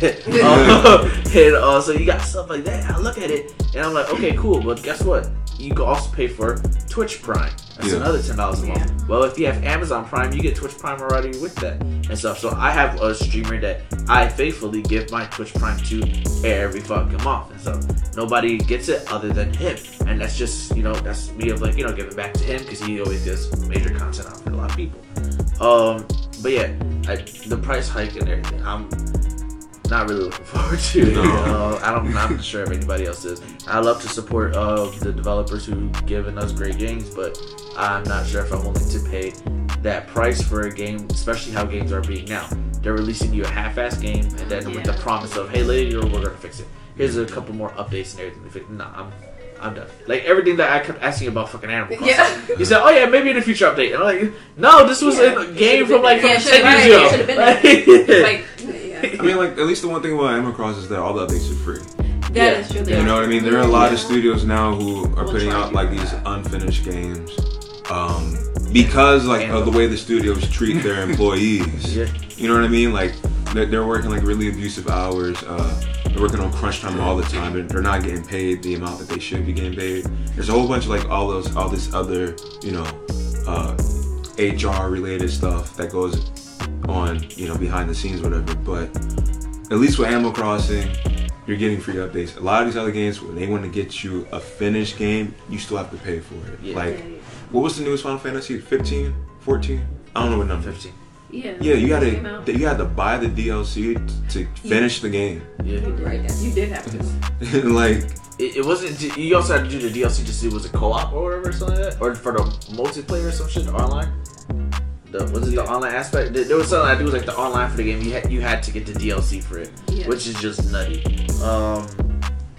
Um, and uh, so you got stuff like that. I look at it and I'm like, okay, cool. But guess what? You can also pay for Twitch Prime. That's Yeah. another ten dollars a month. Well, if you have Amazon Prime, you get Twitch Prime already with that and stuff. So I have a streamer that I faithfully give my Twitch Prime to every fucking month, and so nobody gets it other than him. And that's just you know that's me of like you know giving back to him because he always does major content out for a lot of people. Um, but yeah, I, the price hike and everything, I'm not really looking forward to. it. No. Uh, I don't. I'm not sure if anybody else is. I love to support uh, the developers who given us great games, but I'm not sure if I'm willing to pay that price for a game, especially how games are being now. They're releasing you a half-ass game, and then with the promise of, "Hey, later we're gonna fix it. Here's a couple more updates and everything." to fix Nah, I'm. I'm done. Like everything that I kept asking about fucking Animal Crossing. Yeah. You said, "Oh yeah, maybe in a future update." And I'm like, "No, this was Yeah, a game from like there. from ten years ago." it should've been Like- Like, yeah. I mean, like at least the one thing about Animal Cross is that all the updates are free. That Yeah. is true. You know what I mean? There are a lot of studios now who are We'll putting out like do these that. unfinished games, um, because like of the way the studios treat their employees. Yeah. You know what I mean? Like they're, they're working like really abusive hours. Uh, they're working on crunch time all the time. They're, they're not getting paid the amount that they should be getting paid. There's a whole bunch of like all those, all this other, you know, uh, HR related stuff that goes on, you know, behind the scenes, whatever. But at least with Animal Crossing, you're getting free updates. A lot of these other games, when they want to get you a finished game, you still have to pay for it. Yeah. Like, what was the newest Final Fantasy? 15, 14? I don't know what number. Fifteen. Yeah. Yeah, you Came gotta you had to buy the DLC to finish the game. Yeah. Right. You did have to. like It, it wasn't. You also had to do the DLC just to see was it co-op or whatever, or something like that, or for the multiplayer or some shit, online. The, was it the online aspect? There was something I do was like the online for the game. You had you had to get the DLC for it, Yeah. which is just nutty. Um,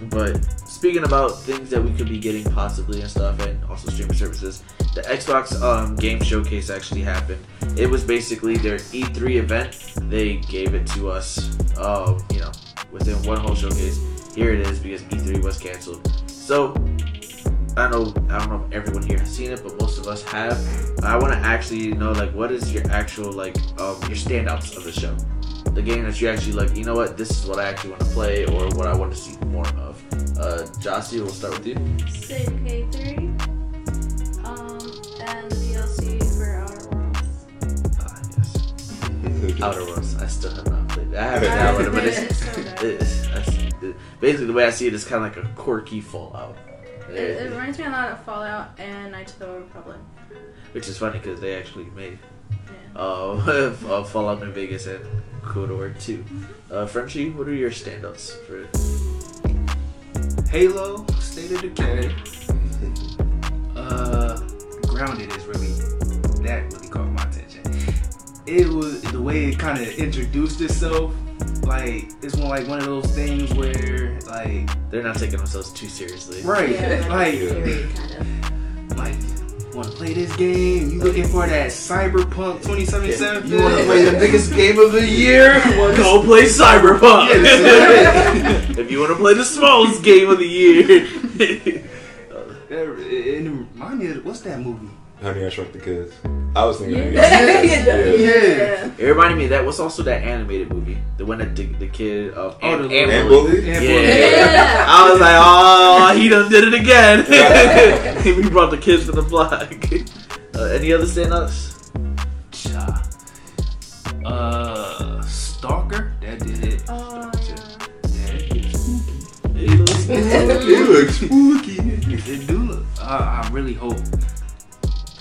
but speaking about things that we could be getting possibly and stuff, and also streaming services, the Xbox um, Game Showcase actually happened. It was basically their E3 event. They gave it to us, um, you know, within one whole showcase. Here it is because E3 was canceled. So I don't know. I don't know if everyone here has seen it, but most of us have. I want to actually know like what is your actual like um, your standouts of the show, the game that you actually like. You know what? This is what I actually want to play or what I want to see more of. Uh, Jossie, we'll start with you. State K3. Um, and the DLC for Outer Worlds. Ah, yes. Outer Worlds. I still have not played. I haven't downloaded, but it's, it's it's, it's, it- basically the way I see it is kind of like a quirky Fallout. It, it reminds me a lot of Fallout and Knights of the Old Republic. Which is funny because they actually made Yeah. uh, uh, Fallout New Vegas and KOTOR 2. Uh, Frenchie, what are your standouts for Halo, State of Decay. Uh, Grounded is really that really caught my attention. It was the way it kind of introduced itself. Like it's more like one of those things where like They're not taking themselves too seriously. right, Yeah, like period, kind of. like want to play this game? You looking for that Cyberpunk 2077? You want to play the biggest game of the year? Go play Cyberpunk. Yes. if you want to play the smallest game of the year, It, it reminded me of what's that movie? Honey, I Shrunk the Kids. I was thinking. of Yeah. it. Yeah. it reminded me of that. What's also that animated movie? The one that the, the kid of Oh, Ant- the Ant little- And Bully. Bully? Yeah. Yeah. I was like, oh, he done did it again. we brought the kids to the block. Uh, any other standouts? Cha. Uh, Stalker. That did it. Oh, Yeah, it did spooky. Looks It looks spooky. It do look. Uh, I really hope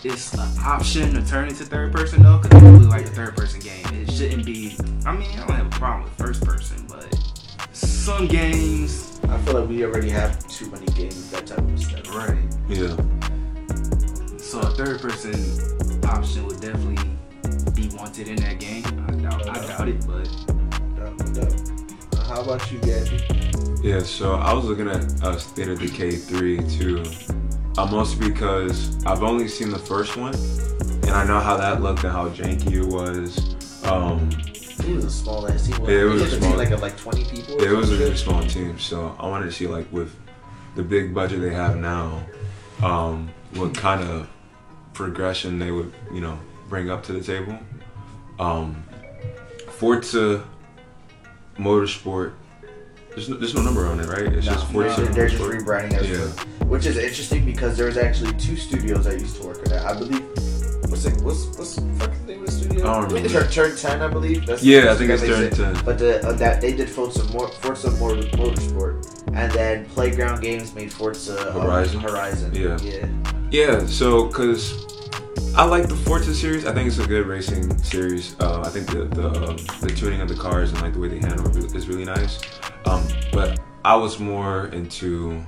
it's an option to turn into third person though, because I look like a third person game. It shouldn't be. I mean, I don't have a problem with first person, but some games, I feel like we already have too many games with that type of stuff. right? yeah. So a third person option would definitely be wanted in that game. I doubt, I doubt it, but Uh, how about you, Gabby? Yeah, so I was looking at uh, State of Decay 3 too. Uh, mostly because I've only seen the first one, and I know how that looked and how janky it was. Um, It was a small ass team. Yeah, it was a a small- team like of like twenty people. it was a really small team, so I wanted to see like with the big budget they have now, um, what kind of progression they would, you know, bring up to the table. Um, Forza Motorsport. There's no, there's no number on it, right? It's No, just Forza. they're, they're just rebranding everything, which is interesting because there's actually two studios that used to work at. I believe. What's it? What's what's the fucking name of the studio? I don't remember. Turn, Turn Ten, I believe. That's Yeah, I think it's Turn 10. But the, uh, that they did Forza, Mor- Forza Motor, Motorsport, and then Playground Games made Forza um, Horizon. Horizon. Yeah. Yeah. Yeah, so because I like the Forza series, I think it's a good racing series. Uh, I think the the, um, the tuning of the cars and like the way they handle it is really nice. Um, but I was more into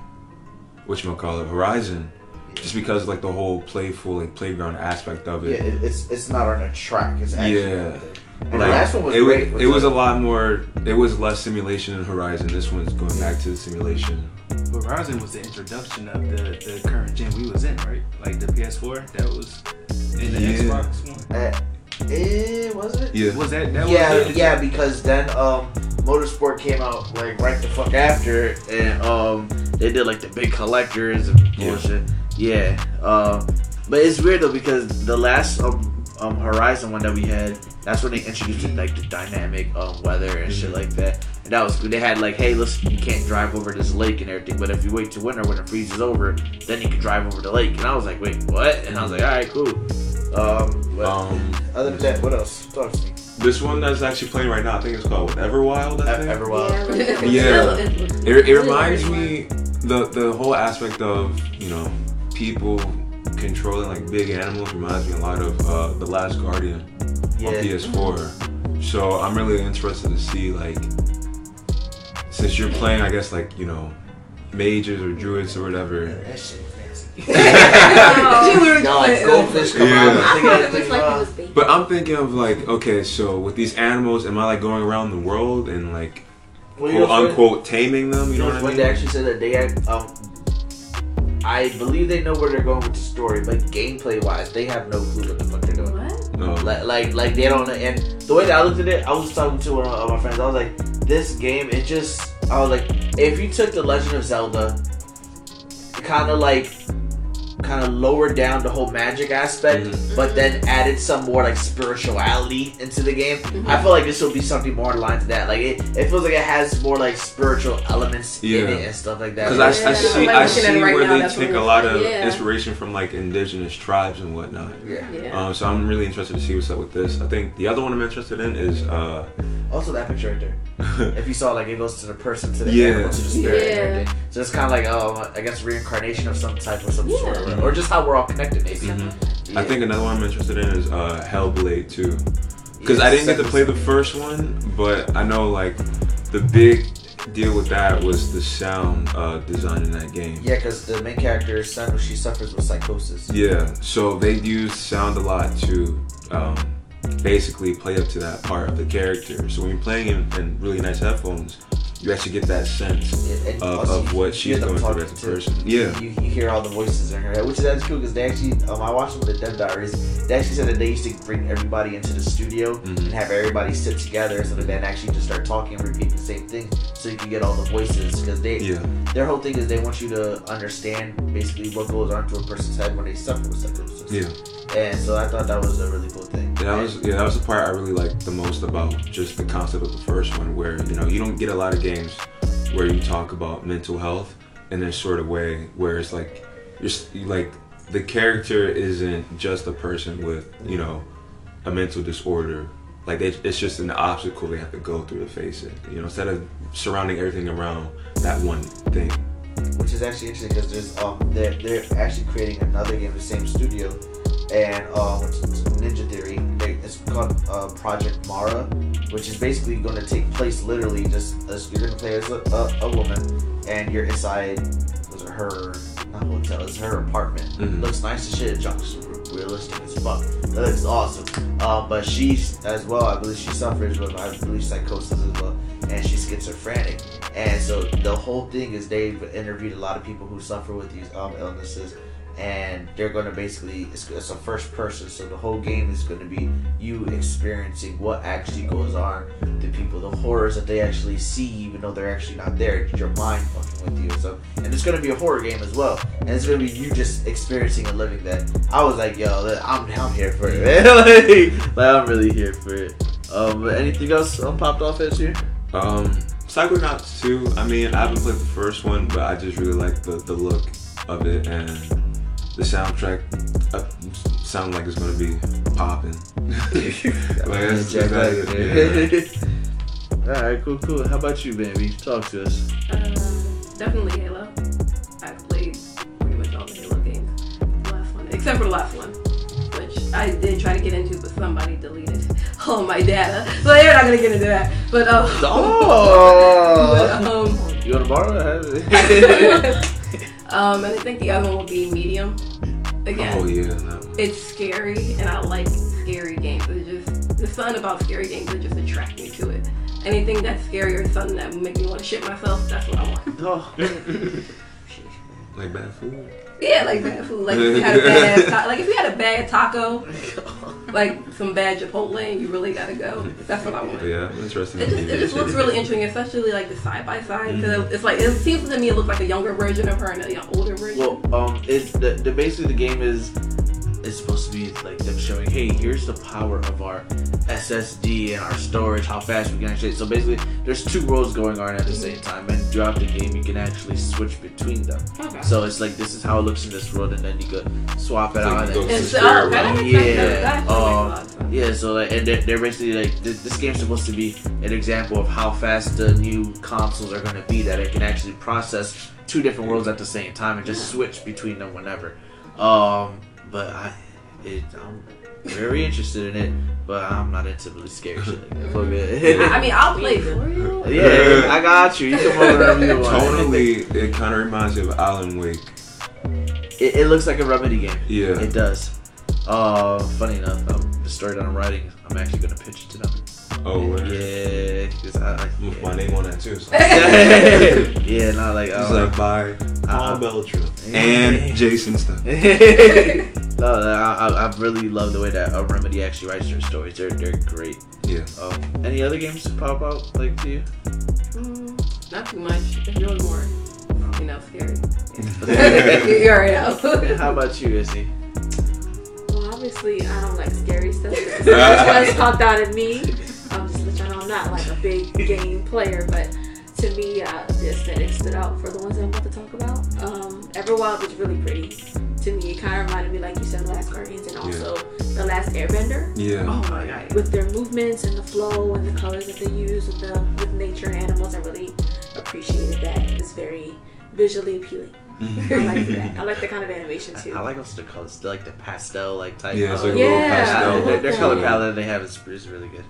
what you call it, Horizon, just because like the whole playful like playground aspect of it. it, it's it's not on a track. It's actually Yeah. And the last one was it, great. it was a lot more. It was less simulation in Horizon. This one's going back to the simulation. Horizon was the introduction of the, the current gen we was in, right? Like the PS4, that was in the Yeah. Xbox one. Uh, eh, was it? Yeah. Was that that yeah, was yeah, because then um, Motorsport came out like right the fuck after, and um, they did like the big collectors and Yeah. bullshit. Yeah, um, but it's weird though because the last um, um, Horizon one that we had, that's when they introduced like the dynamic um, weather and shit like that. And that was good. They had like, hey, listen, you can't drive over this lake and everything, but if you wait till winter when it freezes over, then you can drive over the lake. And I was like, wait, what? And I was like, all right, cool. Um, but Um, other than that, what else? Talk to me. This one that's actually playing right now, I think it's called Everwild. I think. Everwild. Yeah. It- it- It, it reminds me the the whole aspect of you know people controlling like big animals reminds me a lot of uh, the Last Guardian on PS4. So I'm really interested to see like since you're playing, I guess like you know mages or druids or whatever. That shit. She literally Y'all like goldfish come Yeah. out and It everything like it. But I'm thinking of like okay, so with these animals, am I like going around the world and like Well, quote for- unquote taming them? You know what I when mean? they actually said that they had, um, I believe they know where they're going with the story, but gameplay wise, they have no clue what the fuck they're doing. What? No. Like, like, like they don't. And the way that I looked at it, I was talking to one of my friends. I was like, this game, it just. I was like, if you took the Legend of Zelda, kind of like, kind of lowered down the whole magic aspect, Mhm. but then added some more like spirituality into the game. I feel like this will be something more aligned to that. Like it, it feels like it has more like spiritual elements in it and stuff like that. Because Yeah. I, I see, I see right where now, they take a lot of yeah. inspiration from like indigenous tribes and whatnot. yeah. Yeah. Um, so I'm really interested to see what's up with this. I think the other one I'm interested in is uh, Also, that picture right there. If you saw, like, it goes to the person, to the Yeah. animal, to the spirit, Yeah. So it's kind of like, oh, I guess reincarnation of some type or some Yeah. Sort, or, or just how we're all connected, maybe. Mhm. Yeah. I think another one I'm interested in is uh, Hellblade 2. Because I didn't get to play the first one, but I know like the big deal with that was the sound uh, design in that game. Yeah, because the main character, son, she suffers with psychosis. Yeah, so they used sound a lot to um, basically play up to that part of the character. So when you're playing in, in really nice headphones, you actually get that sense of, what she's going through as a person. Yeah. You, you hear all the voices in her head, which is that's cool because they actually, um, I watched some of the Dev Diaries. They actually said that they used to bring everybody into the studio Mhm. and have everybody sit together so that then actually just start talking and repeat the same thing so you can get all the voices because they Yeah. Their whole thing is they want you to understand basically what goes on to a person's head when they suffer with psychosis. Yeah. And so I thought that was a really cool thing. Yeah, that was yeah, that was the part I really liked the most about just the concept of the first one, where you know you don't get a lot of games where you talk about mental health in this sort of way, where it's like you're like the character isn't just a person with you know a mental disorder. Like it's just an obstacle they have to go through to face it. You know, instead of surrounding everything around that one thing. which is actually interesting because there's um they're they're actually creating another game in the same studio, and um Ninja Theory. They, it's called uh, Project Mara, which is basically going to take place literally just as you're going to play as a, a, a woman, and you're inside was it her not hotel, it's her apartment. Mhm. Looks nice as shit. Junk's realistic as fuck. That looks awesome. Um, but she's as well. I believe she suffers with I believe psychosis as well, and she's schizophrenic. And so the whole thing is they've interviewed a lot of people who suffer with these um, illnesses, and they're going to basically it's, it's a first person. So the whole game is going to be you experiencing what actually goes on to people, the horrors that they actually see, even though they're actually not there. Your mind fucking with you. So and it's going to be a horror game as well, and it's going to be you just experiencing and living that. I was like, yo, I'm I'm here for it, man. like, like, I'm really here for it. Um, anything else um, popped off at you? Um, Psychonauts 2, I mean, I haven't played the first one, but I just really like the, the look of it and the soundtrack. Uh, sound like it's gonna be popping. like, that's, Jack that's- Black, yeah. All right, cool, cool. How about you, baby? Talk to us. Uh, definitely Halo. I've played pretty much all the Halo games. The last one, except for the last one, which I did try to get into, but somebody deleted all my data. So you're not gonna get into that. But um, but, Oh. um, You want to borrow it? um, and I think the other one will be Medium. Again, Oh yeah, it's scary, and I like scary games. It's just the fun about scary games that just attract me to it. Anything that's scary or something that would make me want to shit myself, that's what I want. oh. like bad food. Yeah, like bad food. Like if you had a bad ta- like if you had a bad taco, like some bad Chipotle, and you really gotta go. That's what I want. Yeah, interesting. It just, it just looks really interesting, especially like the side by side. Because it's like it seems to me it looks like a younger version of her and a young, older version. Well, um, it's the, the basically the game is it's supposed to be like them showing, hey, here's the power of our SSD and our storage, how fast we can actually. So basically, there's two worlds going on at the same time, and throughout the game, you can actually switch between them. Okay. So it's like this is how it looks in this world, and then you could swap it So you out. and- to so, spirit oh, that realm. makes sense. Yeah, um, makes a lot of sense. Yeah, so like, and they're, they're basically like this, this game's supposed to be an example of how fast the new consoles are going to be that it can actually process two different worlds at the same time and just switch between them whenever. Um, but I, it, I'm very interested in it, but I'm not into really scary shit like that. Fuck it. I mean, I'll play for real. yeah, I got you. You come over whenever you want. Tonally, it kind of reminds me of Alan Wake. It, it looks like a remedy game. Yeah. It does. Uh, funny enough, um, the story that I'm writing, I'm actually gonna pitch it to them. Oh, word. Yeah, 'cause I, I, With my name on that too. So. yeah, not like It's uh, like by Paul uh, Beltran and Jason Stuff. no, I, I, I really love the way that uh, Remedy actually writes their stories. They're they're great. Yeah. Um, any other games to pop out like to you? Mm, not too much. If yours more, you know, scary. you, you already know. How about you, Izzy? Well, obviously, I don't like scary stuff. That's that's popped out at me. Not like a big game player, but to me, uh, the aesthetic stood out for the ones that I'm about to talk about. Um, Everwild was really pretty. To me, it kind of reminded me, like you said, Last Guardians and also The Last Airbender. Yeah. oh my god. With their movements and the flow and the colors that they use with the with nature and animals, I really appreciated that. It's very visually appealing. I like that. I like that kind of animation too. I like also the colors, like the pastel like type. Yeah, it's like a Yeah. pastel. their, their color palette they have is, is really good.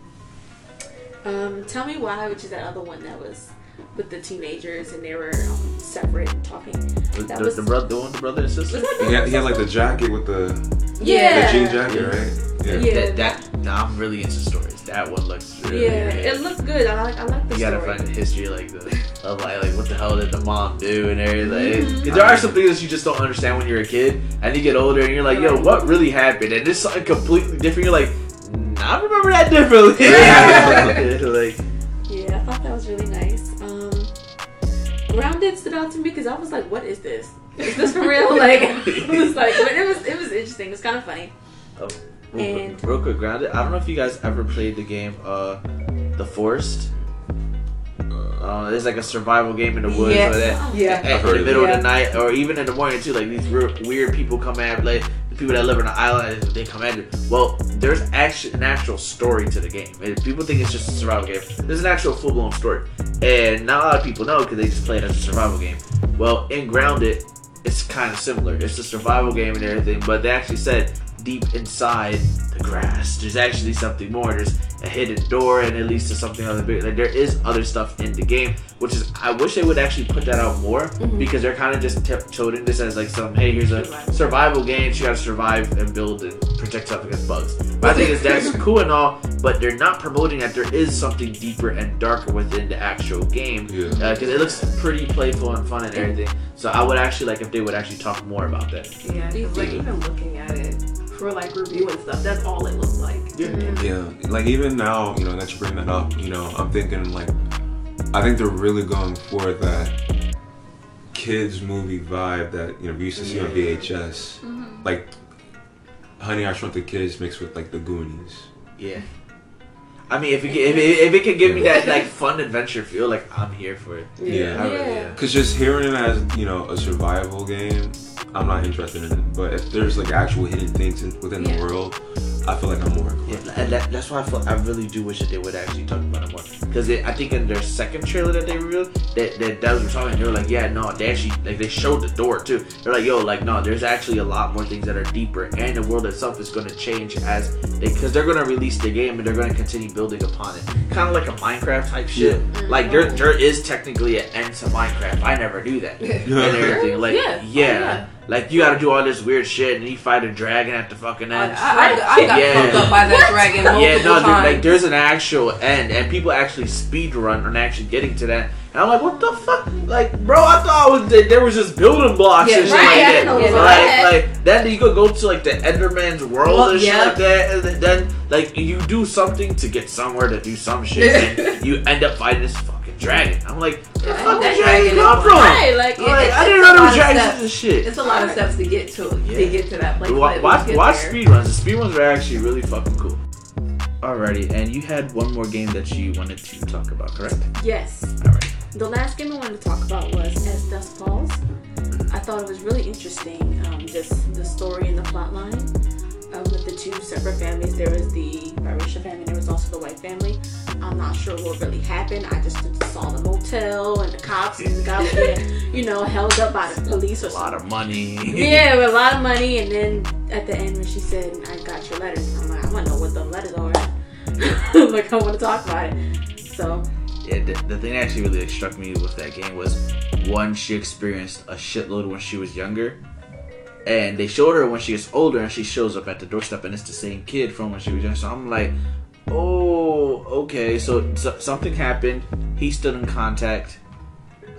Um, Tell Me Why, which is that other one that was with the teenagers and they were um, separate and talking. The, That the, was- the, brother, the one, the brother and sister. Was that He had, he had like the jacket with the, Yeah. the jean jacket, right? Yeah. Yeah. That, that nah, I'm really into stories. That one looks really Yeah, good. it looks good. I like I like the you gotta story. find the history like the of like like what the hell did the mom do and everything. Mhm. 'Cause there are some things that you just don't understand when you're a kid, and you get older and you're like, yo, what really happened? And it's something completely different. You're like, "Nah, I remember that differently. like, Yeah, I thought that was really nice. Um, Grounded stood out to me because I was like, "What is this? Is this for real?" Like, it was like, but it was it was interesting. It was kind of funny. real, And- real quick, grounded. I don't know if you guys ever played the game, uh, The Forest. Uh, it's like a survival game in the woods. Yes. Or that. Yeah. at- I've in the middle it. of the night or even in the morning too. Like these weird, weird people come at like the people that live on the island. They come you. Well, there's actually an actual story to the game. And people think it's just a survival game. There's an actual full blown story, and not a lot of people know because they just play it as a survival game. Well, in Grounded, it's kind of similar. It's a survival game and everything, but they actually said deep inside the grass, there's actually something more. There's a hidden door, and it leads to something other big. Like there is other stuff in the game, which is I wish they would actually put that out more Mhm. because they're kind of just t- toting this as like some hey here's a survival game. You gotta survive and build and protect yourself against bugs. But I think it's that's cool and all, but they're not promoting that there is something deeper and darker within the actual game Yeah. because it looks pretty playful and fun and everything. So I would actually like if they would actually talk more about that. Yeah, 'cause, like even looking at it for like review and stuff, that's all it looks like. Yeah, like even now, you know, that you bring that up, you know, I'm thinking like, I think they're really going for that kids movie vibe that you know we used to see on VHS, mm-hmm. like Honey I Shrunk the Kids mixed with like the Goonies. Yeah. I mean, if it, if it, if it can give me that like fun adventure feel, like I'm here for it. Yeah. I really Yeah. am. Cause just hearing it as you know a survival game, I'm not interested in it. But if there's like actual hidden things within Yeah. the world, I feel like I'm more Yeah, and that, that's why I feel I really do wish that they would actually talk about it more. Because I think in their second trailer that they revealed, that that devs were talking, they were like, yeah, no, they actually like they showed the door too. They're like, yo, like no, there's actually a lot more things that are deeper, and the world itself is going to change as they because they're going to release the game and they're going to continue building upon it, kind of like a Minecraft type shit. Mm-hmm. Like there there is technically an end to Minecraft. I never knew that and everything. Like Yeah. yeah. Oh, yeah. Like you got to do all this weird shit, and you fight a dragon at the fucking end. I, I got Yeah. fucked up by that dragon multiple Yeah, no, there, times. like there's an actual end, and people actually speed run on actually getting to that. And I'm like, what the fuck? Like, bro, I thought it was, that there was just building blocks Yeah, and shit right, like I that. didn't know it was like, like like, then you could go to like the Enderman's world Well, and shit yeah. like that, and then like you do something to get somewhere to do some shit, and you end up fighting this fucking dragon. I'm like, where the fuck did dragon dragon come from? Right, like, I'm like, it's- I didn't know a there was of dragons steps. in this shit. It's a lot of steps to get to Yeah. to get to that place. Wa- but watch we'll get watch there. speedruns. The speedruns are actually really fucking cool. Alrighty, and you had one more game that you wanted to talk about, correct? Yes. Alright. The last game I wanted to talk about was As Dusk Falls. I thought it was really interesting, um, just the story and the plot line um, with the two separate families. There was the biracial family, there was also the white family. I'm not sure what really happened. I just saw the motel and the cops and was you know, held up by the police or A lot something. of money. Yeah, with a lot of money. And then at the end, when she said, I got your letters, I'm like, I want to know what the letters are. like, I want to talk about it. So, Yeah, the, the thing that actually really like, struck me with that game was one, she experienced a shitload when she was younger. And they showed her when she gets older and she shows up at the doorstep and it's the same kid from when she was young. So I'm like, oh, okay. So, so something happened. He stood in contact.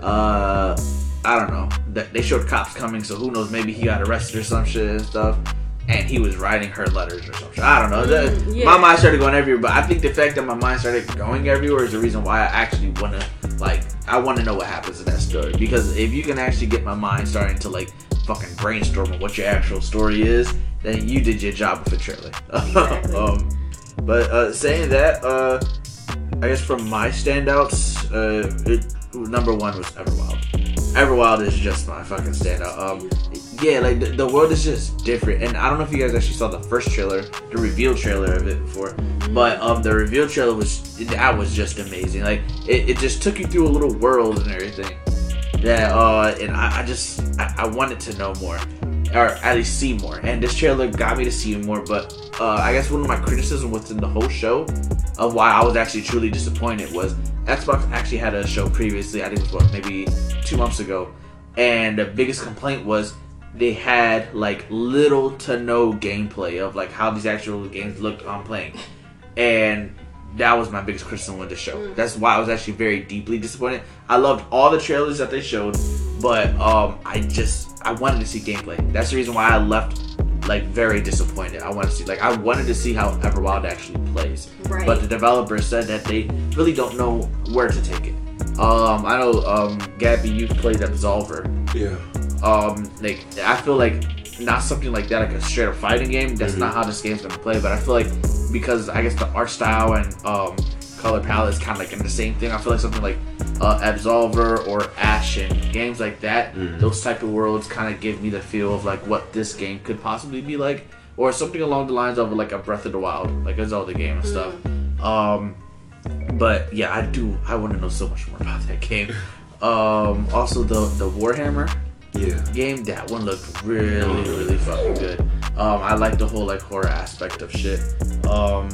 Uh, I don't know. That They showed cops coming, so who knows? Maybe he got arrested or some shit and stuff. And he was writing her letters or something. I don't know. The- Mm, yeah. My mind started going everywhere, but I think the fact that my mind started going everywhere is the reason why I actually want to, like, I want to know what happens in that story. Because if you can actually get my mind starting to, like, fucking brainstorm what your actual story is, then you did your job with the trailer. Exactly. um, but uh, saying that, uh, I guess from my standouts, uh, it, number one was Everwild. Everwild is just my fucking standout. Um, yeah, like the, the world is just different, and I don't know if you guys actually saw the first trailer, the reveal trailer of it before, but um, the reveal trailer was that was just amazing. Like it, it just took you through a little world and everything. That uh, and I, I just I, I wanted to know more, or at least see more. And this trailer got me to see more. But uh, I guess one of my criticism within the whole show of why I was actually truly disappointed was Xbox actually had a show previously. I think it was maybe two months ago, and the biggest complaint was they had like little to no gameplay of like how these actual games looked on playing, and that was my biggest criticism with the show. That's why I was actually very deeply disappointed. I loved all the trailers that they showed, but um, I just I wanted to see gameplay. That's the reason why I left like very disappointed. I wanted to see like I wanted to see how Everwild actually plays. Right. But the developers said that they really don't know where to take it. Um, I know um, Gabby, you've played Absolver Yeah. um like I feel like not something like that like a straight up fighting game that's not how this game's gonna play but I feel like because I guess the art style and um color palette is kind of like in the same thing. I feel like something like uh, Absolver or Ashen games like that those type of worlds kind of give me the feel of like what this game could possibly be like. Or something along the lines of like a Breath of the Wild like a Zelda game and stuff. Um but yeah I do I want to know so much more about that game. Um also the the Warhammer Yeah. game that one looked really really fucking good. Um i like the whole like horror aspect of shit. Um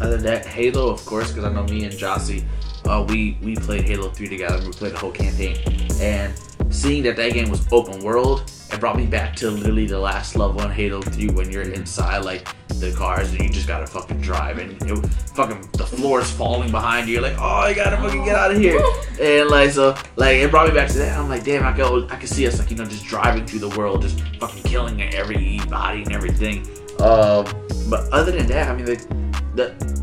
other than that halo of course because i know me and jossie uh we we played halo 3 together. We played the whole campaign. And seeing that that game was open world it brought me back to literally the last level in halo 3 when you're inside like the cars and you just gotta fucking drive and it, fucking the floor is falling behind you you're like oh i gotta fucking get out of here and like so like it brought me back to that i'm like damn i go i can see us like you know just driving through the world just fucking killing every body and everything um but other than that i mean the the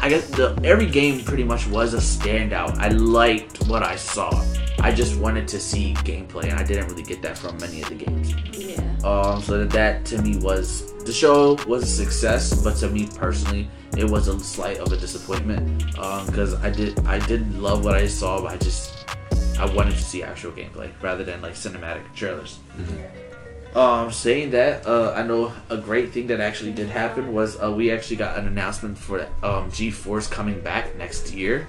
I guess the every game pretty much was a standout. I liked what I saw. I just wanted to see gameplay, and I didn't really get that from many of the games. yeah. Um, so that, that to me was the show was a success, but to me personally, it was a slight of a disappointment because I did I did love what I saw, but I just I wanted to see actual gameplay rather than like cinematic trailers. Um, saying that, uh, I know a great thing that actually did happen was uh, we actually got an announcement for um, G4's coming back next year.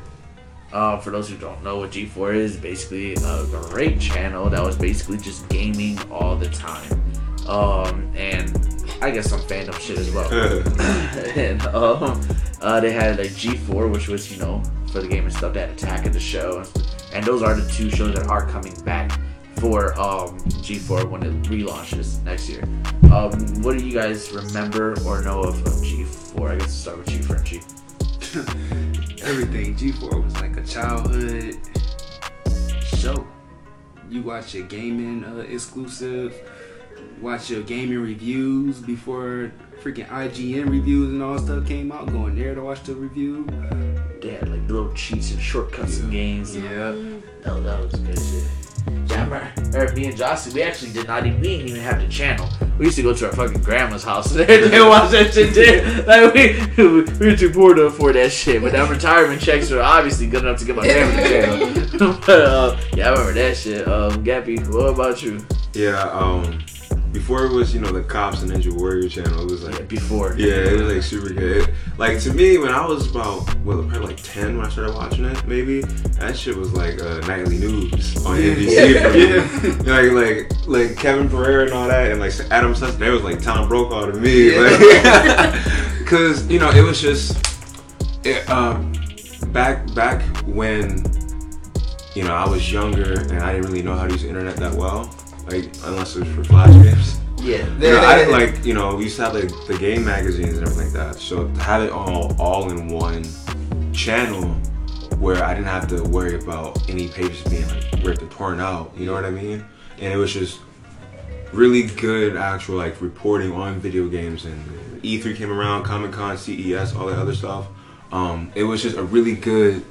Uh, for those who don't know what G4 is, basically a great channel that was basically just gaming all the time. Um, and I guess some fandom shit as well. and um, uh, they had like G4, which was, you know, for the game and stuff, they had Attack of the Show. And those are the two shows that are coming back for um, G4 when it relaunches next year. Um, what do you guys remember or know of, of G4? I guess start with you, Frenchie. Everything G4 was like a childhood show. You watch your gaming uh, exclusive, watch your gaming reviews before freaking IGN reviews and all stuff came out. Going there to watch the review. They had like little cheats and shortcuts in games. Yeah. That, that was good shit. Yeah, I remember, me and Jossie, we actually did not even, we didn't even have the channel. We used to go to our fucking grandma's house and watch that shit there. Like, we, we were too poor to afford that shit, but that retirement checks were obviously good enough to get my family the channel. but, uh, yeah, I remember that shit. Um, Gappy, what about you? Yeah, um, before it was, you know, the Cops and Ninja Warrior channel, it was Yeah, like, before. yeah, it was like super good. Like to me, when I was about, well, probably like 10 when I started watching it, maybe, that shit was like uh, nightly news on NBC for me. Like, like, like Kevin Pereira and all that, and like Adam Sutton, they was like Tom Brokaw to me. Like, Cause, you know, it was just, it, um, back, back when, you know, I was younger and I didn't really know how to use the internet that well. Like, unless it was for flash games. Yeah. You know, I like you know we used to have like the game magazines and everything like that. So to have it all all in one channel where I didn't have to worry about any pages being like ripped or torn out. You know what I mean? And it was just really good actual like reporting on video games and E3 came around, Comic Con, CES, all that other stuff. Um, it was just a really good,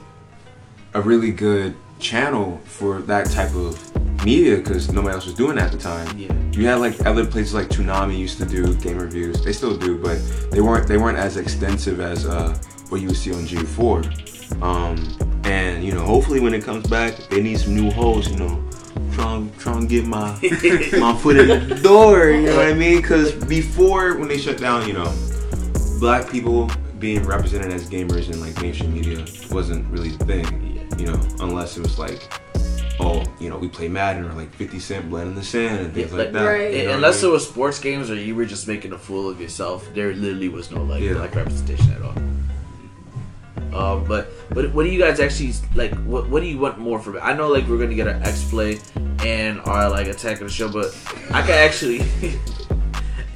a really good channel for that type of media because nobody else was doing that at the time. Yeah. You had like other places like Toonami used to do game reviews. They still do, but they weren't they weren't as extensive as uh, what you would see on G4. Um, and you know, hopefully when it comes back, they need some new hosts. You know, trying trying to get my my foot in the door. You know what I mean? Because before when they shut down, you know, black people being represented as gamers in like mainstream media wasn't really the thing. You know, unless it was like. Oh, you know, we play Madden or like 50 Cent Blood in the Sand and things Yeah, like like- that. Right. you know what I Unless it was sports games or you were just making a fool of yourself, there literally was no like Yeah. black representation at all. Um, but but what do you guys actually like? What what do you want more from it? I know like we're gonna get our X-Play and our like attack of the show, but I can actually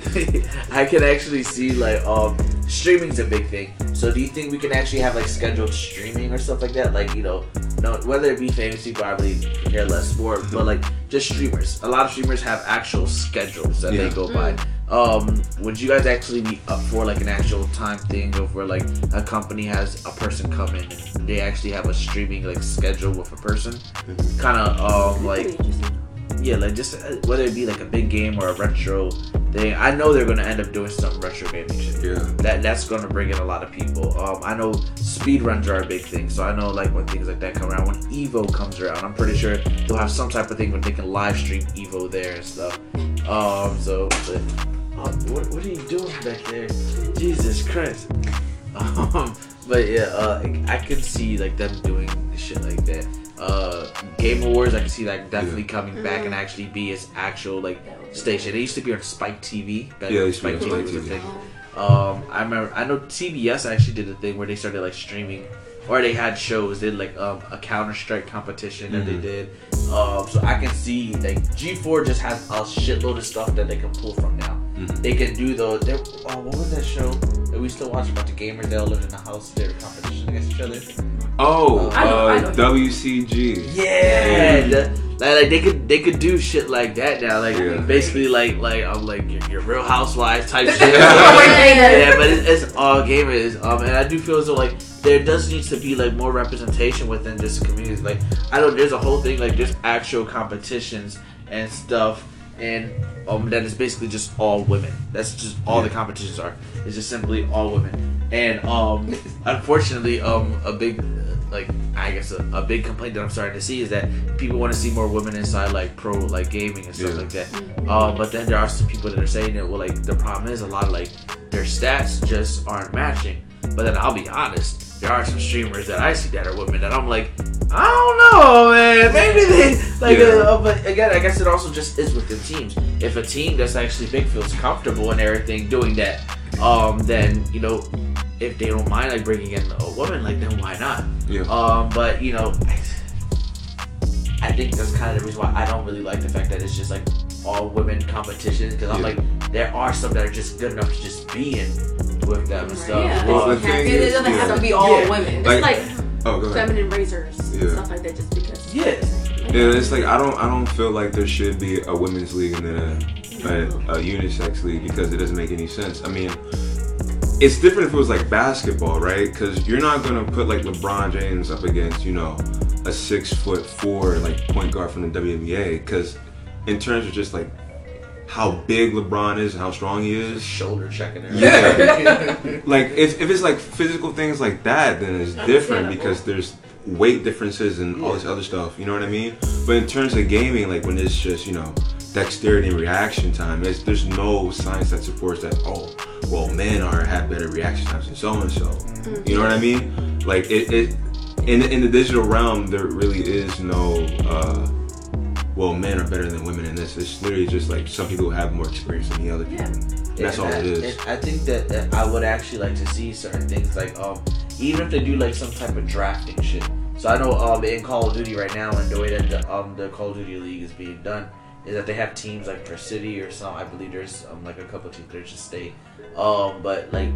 I can actually see like um streaming's a big thing. So do you think we can actually have like scheduled streaming or stuff like that? Like you know, no whether it be famous people probably care less for, but like just streamers. A lot of streamers have actual schedules that they go by. Um, would you guys actually be up for like an actual time thing of where like a company has a person come in and they actually have a streaming like schedule with a person? Kind of um like interesting. Yeah, like just uh, whether it be like a big game or a retro thing. I know they're gonna end up doing some retro gaming shit. Yeah. That that's gonna bring in a lot of people. Um, I know speedruns are a big thing, so I know like when things like that come around, when Evo comes around, I'm pretty sure they'll have some type of thing where they can live stream Evo there and stuff. Um, so but, uh, what what are you doing back there? Jesus Christ. Um, but yeah, uh, I can see like them doing shit like that. Uh, Game Awards, I can see that definitely coming back and actually be its actual like station. It used to be on Spike TV. Back Yeah, it when used to be Spike on TV Spike was a TV. thing. Um, I remember. I know TBS actually did a thing where they started like streaming, or they had shows. They did like um, a Counter Strike competition that they Mhm. did. Um, so I can see like G4 just has a shitload of stuff that they can pull from now. Mhm. They can do the. they- Oh, what was that show that we still watch about the gamers that all live in the house? Their competition against each other. Oh, I know- I uh, know. WCG. Yeah, the- like, like they could they could do shit like that now. Like Yeah. basically like like I'm like your, your Real Housewives type shit. Yeah. but it's, it's all gamers. Um, and I do feel as though like there does need to be like more representation within this community. Like I know there's a whole thing like there's actual competitions and stuff, and um that is basically just all women. That's just all the competitions are. It's just simply all women. And um, unfortunately, um, a big uh, like I guess a, a big complaint that I'm starting to see is that people want to see more women inside like pro like gaming and stuff Yeah. like that. Um, but then there are some people that are saying that well like the problem is a lot of like their stats just aren't matching. But then I'll be honest, there are some streamers that I see that are women that I'm like, I don't know, man. Maybe they like. Yeah. Uh, but again, I guess it also just is with the teams. If a team that's actually big feels comfortable and everything doing that, um, then you know, if they don't mind like bringing in a woman, like then why not? Yeah. Um, but you know, I think that's kind of the reason why I don't really like the fact that it's just like all women competitions because I'm Yeah. like there are some that are just good enough to just be in with them and stuff. Yeah. Well, the thing It is, doesn't have to be all Yeah. women. It's Like- like, Oh, go ahead. feminine razors Yeah. and stuff like that just because. Yeah. Yeah, it's like I don't I don't feel like there should be a women's league and then a, a, a unisex league because it doesn't make any sense. I mean, it's different if it was like basketball, right? Because you're not gonna put like LeBron James up against you know a six foot four like point guard from the WNBA. Because in terms of just like how big LeBron is and how strong he is, shoulder checking her. Yeah. like if, if it's like physical things like that, then it's different because there's weight differences and all this other stuff. You know what I mean? But in terms of gaming, like when it's just you know dexterity and reaction time, there's, there's no science that supports that. Oh, well, men are have better reaction times than so and so. You know what I mean? Like it, it in in the digital realm, there really is no. uh well, men are better than women in this. It's literally just like some people have more experience than the other people. And That's all I, it is. and I think that, that I would actually like to see certain things like um even if they do like some type of drafting shit. So I know um in Call of Duty right now and the way that the um the Call of Duty League is being done is that they have teams like per city or some I believe there's um like a couple teams there's just state. Um but like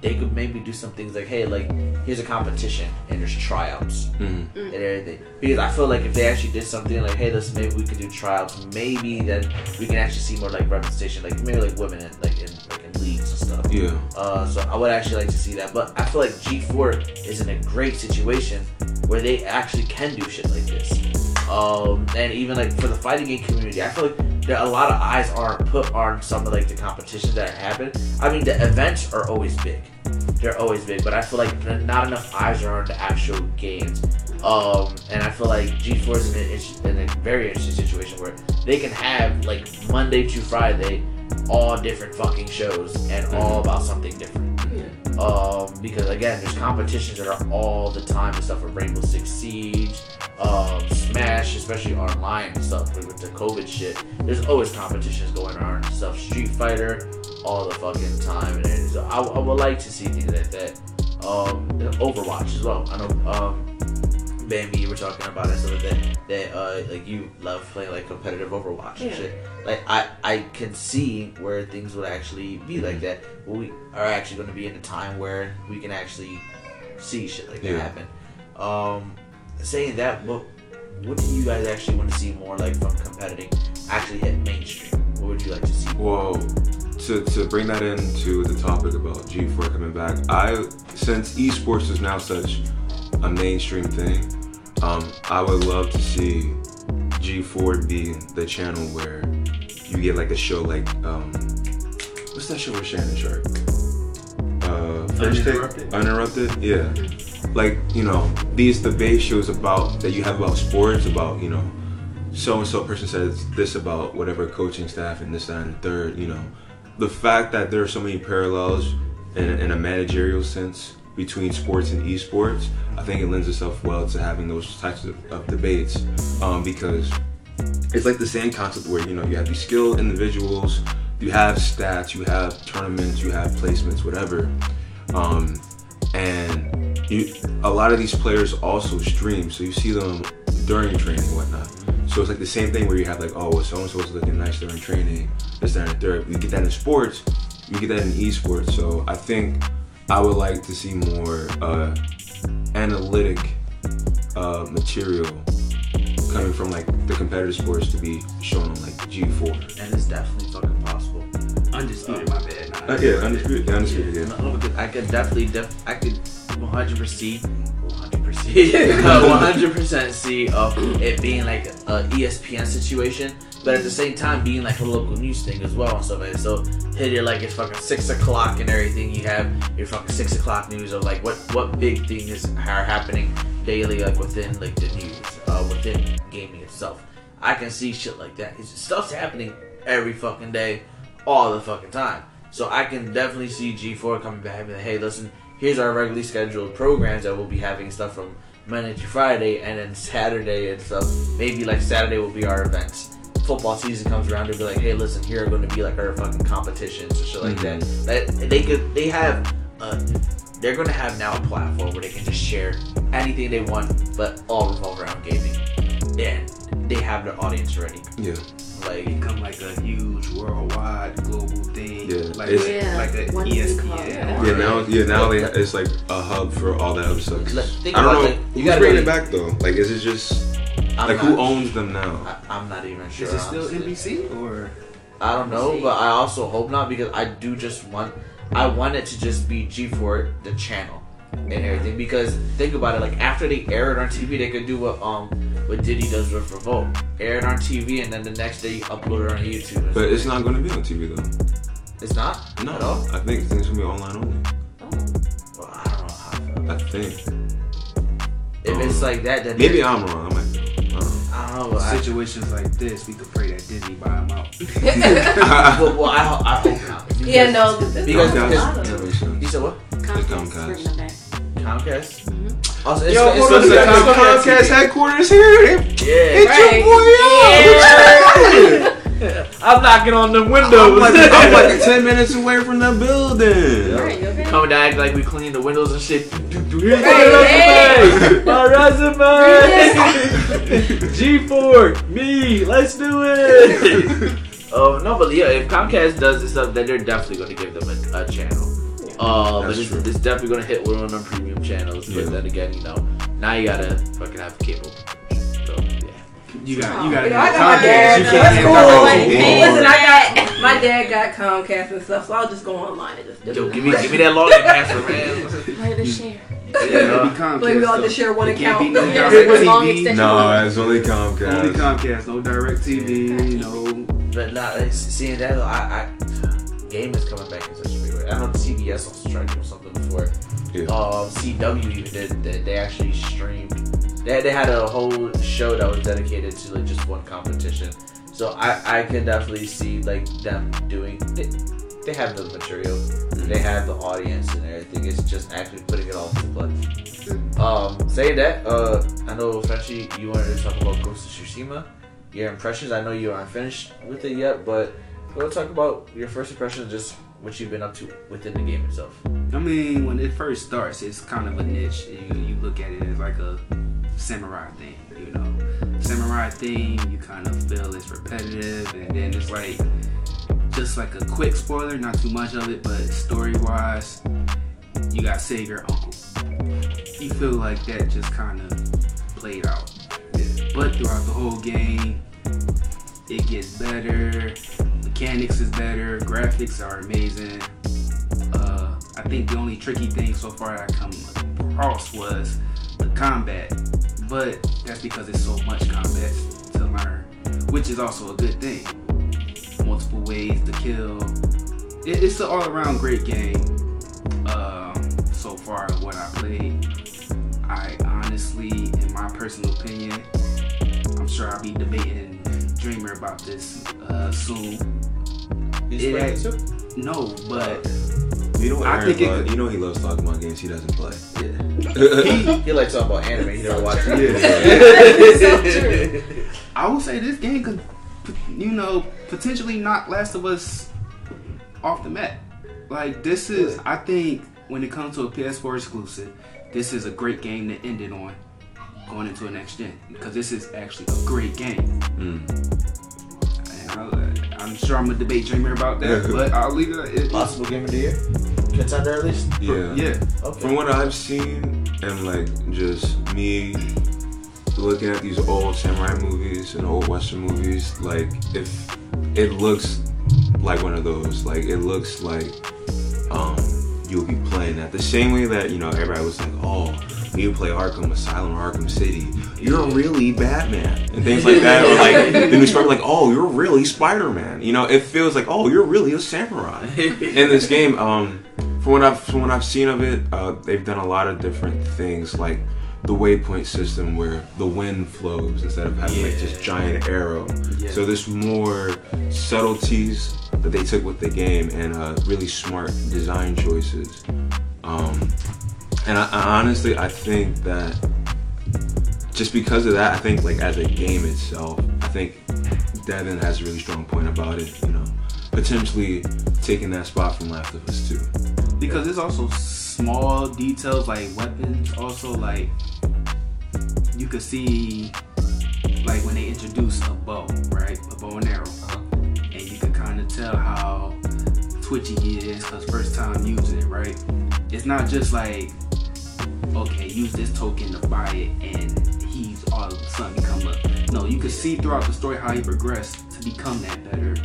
they could maybe do some things like hey like here's a competition and there's tryouts Mhm. and everything. Because I feel like if they actually did something like, hey, listen, maybe we could do tryouts, maybe then we can actually see more like representation, like maybe like women in like in like in leagues and stuff. Yeah. Uh, so I would actually like to see that, but I feel like G4 is in a great situation where they actually can do shit like this. Um, and even like for the fighting game community, I feel like there a lot of eyes aren't put on some of like the competitions that happen. I mean, the events are always big. They're always big, but I feel like not enough eyes are on the actual games. Um, and I feel like G4 is in a, is in a very interesting situation where they can have like Monday to Friday, all different fucking shows and all about something different. Um, because again, there's competitions that are all the time and stuff for Rainbow Six Siege, um, Smash, especially online and stuff with, with the COVID shit. There's always competitions going on and stuff. Street Fighter, all the fucking time. And so I, I would like to see things like that. Um, Overwatch as well. I know, um, Bambi, you were talking about it, so that that uh, like you love playing like competitive Overwatch and shit. Like I I can see where things would actually be like that. We are actually going to be in a time where we can actually see shit like that Yeah. happen. Um, saying that, what what do you guys actually want to see more like from competing actually hit mainstream? What would you like to see? Well, to, to bring that into the topic about G4 coming back, I since esports is now such a mainstream thing, um, I would love to see G4 be the channel where you get like a show like um, what's that show with Shannon Sharpe? Uh, First Take? Uninterrupted. Uninterrupted, yeah. Like you know these debate shows about that you have about sports about you know so and so person says this about whatever coaching staff and this that and the third you know the fact that there are so many parallels in, in a managerial sense between sports and esports i think it lends itself well to having those types of, of debates um, because it's like the same concept where you know you have these skilled individuals you have stats you have tournaments you have placements whatever um, and you, a lot of these players also stream so you see them during training and whatnot. So it's like the same thing where you have like oh well so and so's looking nice during training this that and third. We get that in sports you get that in esports so i think i would like to see more uh, analytic uh, material coming from like the competitive sports to be shown on like G4. And it's definitely fucking possible. Undisputed, my bad. Nah, Uh, yeah, undisputed, yeah, undisputed, yeah. No, because I could definitely, def- I could 100 percent, 100 percent, see of it being like a ESPN situation, but at the same time being like a local news thing as well and stuff like that. So hit it like it's fucking six o'clock and everything. You have your fucking six o'clock news of like what what big things are happening daily, like within like the news, uh, within gaming itself. I can see shit like that. It's stuff's happening every fucking day, all the fucking time. So I can definitely see G4 coming back and like, hey, listen, here's our regularly scheduled programs that we'll be having stuff from Monday to Friday and then Saturday and stuff. Maybe like Saturday will be our events. Football season comes around, they'll be like, hey, listen, here are going to be like our fucking competitions and shit like that. That they could, they have, uh, they're going to have now a platform where they can just share anything they want, but all revolve around gaming. And they have their audience ready. Yeah. Like, become like a huge worldwide global thing. Yeah, like it's- Yeah, like a one ESPN. hub. or- Yeah, now yeah now they, it's like a hub for all that other stuff. Let- think I don't about, know like, you who's gotta bringing really- it back though. Like, is it just I'm like not- who owns them now? I, I'm not even sure. Is it still honestly. NBC or? I don't know, but I also hope not because I do just want. I want it to just be G4 the channel and everything because think about it. Like after they air it on TV, they could do what um what Diddy does with Revolt, air it on TV, and then the next day you upload it on YouTube. But it's not going to be on TV though. It's not No, at all. I think things gonna be online only. Well, I don't know how. I feel. I think. If it's like that, then Maybe I'm wrong. I might be. I don't know. I. I, Situations like this, we could pray that Disney buy them out. well, well, I, I hope not. Because- Yeah, no, this Because- is a because- lot of them. Innovation. You said what? Comcast, Comcast. bringing them back. Comcast. Mm-hmm. Also, it's, Yo, it's, hold it's, it's, the Comcast Comcast TV. headquarters here. They- Yeah. Right. I'm knocking on the I'm windows. like, I'm like 10 minutes away from the building. Right, okay? Coming down acting like we clean the windows and shit. Here's Hey, my resume. My resume. G4, me. Let's do it. Oh no, but yeah, if Comcast does this stuff, then they're definitely going to give them a, a channel. Uh, but That's it's, true. it's definitely going to hit one of them premium channels. But Yeah. then again, you know, now you gotta fucking have cable. So yeah. You got, you got You know, I got my dad. You That's cool. the Like, game. listen, I got my dad got Comcast and stuff, so I'll just go online and just do Yo, it. give me give me that login password, man. Ready to share. Yeah, Yeah. Comcast, Like we all though. just share one It account. no Yeah, it's a long TV. extension. No, it's only Comcast. Only Comcast, no direct TV, no. But not like, seeing that, though, I, I game is coming back in such a big way. I know CBS also tried to do something before. Yeah. Um, CW even did. They, they actually streamed. They, they had a whole show that was dedicated to like just one competition. So I I can definitely see like them doing. They, they have the material. They have the audience and everything. It's just actually putting it all into play. Um, saying that, uh, I know Frenchie, you wanted to talk about Ghost of Tsushima. Your impressions. I know you aren't finished with it yet, but go talk about your first impressions, just what you've been up to within the game itself. I mean, when it first starts, it's kind of a niche. You, you look at it as like a samurai thing, you know. Samurai thing, you kind of feel it's repetitive, and then it's like just like a quick spoiler, not too much of it, but story wise, you gotta save your uncle. You feel like that just kind of played out. But throughout the whole game, it gets better. Mechanics is better. Graphics are amazing. Uh, I think the only tricky thing so far I come across was the combat, but that's because it's so much combat to learn, which is also a good thing. Multiple ways to kill. It, it's an all-around great game. Um, so far, what I played, I honestly, in my personal opinion, I'm sure I'll be debating Dreamer about this uh, soon. You Yeah. played it too? No, but You know what I Aaron think it loves? could- You know he loves talking about games he doesn't play. Yeah. he likes talking about anime. He never watched it. I would say this game could, you know, potentially knock Last of Us off the mat. Like this is, I think, when it comes to a PS4 exclusive, this is a great game to end it on, going into a next gen because this is actually a great game. Mm. And I, I'm sure I'm gonna debate Dreamer about that, but I'll leave it. it Possible game of the year, contender at least. Yeah. yeah, Okay. From what I've seen, and like just me looking at these old samurai movies and old western movies, like if it looks like one of those, like it looks like um you'll be playing that the same way that you know everybody was like, oh, you play Arkham Asylum or Arkham City, you're really Batman and things like that. Or like then we start like, oh, you're really Spider Man. You know, it feels like, oh, you're really a samurai in this game. Um, from what I've from what I've seen of it, uh, they've done a lot of different things, like the waypoint system where the wind flows instead of having like this giant arrow. Yeah. So there's more subtleties that they took with the game and uh, really smart design choices. Um, and I, I honestly, I think that just because of that, I think like as a game itself, I think Devin has a really strong point about it. You know, potentially taking that spot from Last of Us too. because there's also small details like weapons. Also, like you could see, like when they introduce a bow, right, a bow and arrow, uh-huh. and you can kind of tell how twitchy he is because first time using it, right? It's not just like, okay, use this token to buy it, and he's all of a sudden become a. No, you can see throughout the story how he progressed to become that better.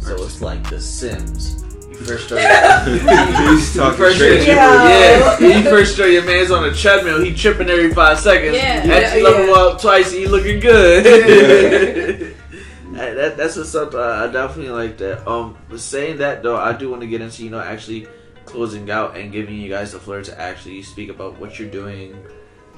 So it's like The Sims. You first start. He's first straight. Yeah. yeah, you first show your man's on a treadmill, he tripping every five seconds. Yeah. After you Yeah, level up twice, he looking good. Hey, that, that's just something I I definitely like that. Um, but saying that though, I do want to get into you know actually closing out and giving you guys the floor to actually speak about what you're doing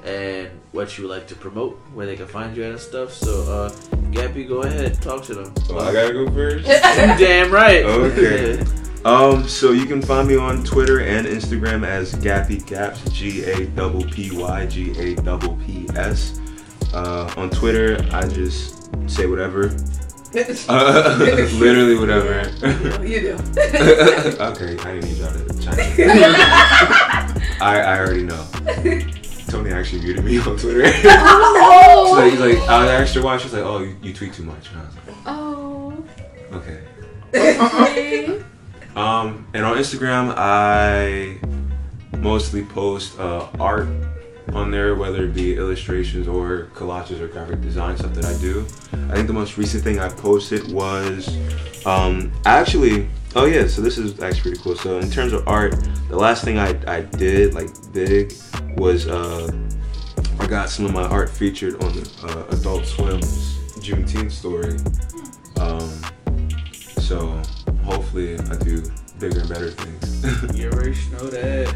and what you like to promote, where they can find you and stuff. So, uh, Gappy, go ahead, talk to them. Oh, I gotta go first. Damn right. Okay. Um, so you can find me on Twitter and Instagram as Gappy Gaps, G A double P Y G A double P S. Uh, on Twitter, I just say whatever. Uh, literally whatever. you do. okay, I didn't need y'all to chime in. I, I already know. Tony actually muted me on Twitter. so Oh, he's like, I was extra watch. She's like, oh, you, you tweet too much. And I was like, Oh. okay. Okay. Um, and on Instagram, I mostly post uh, art on there, whether it be illustrations or collages or graphic design stuff that I do. I think the most recent thing I posted was um, actually. Oh yeah, so this is actually pretty cool. So in terms of art, the last thing I, I did like big was uh, I got some of my art featured on uh, Adult Swim's Juneteenth story. Um, so hopefully I do bigger and better things. You already know that.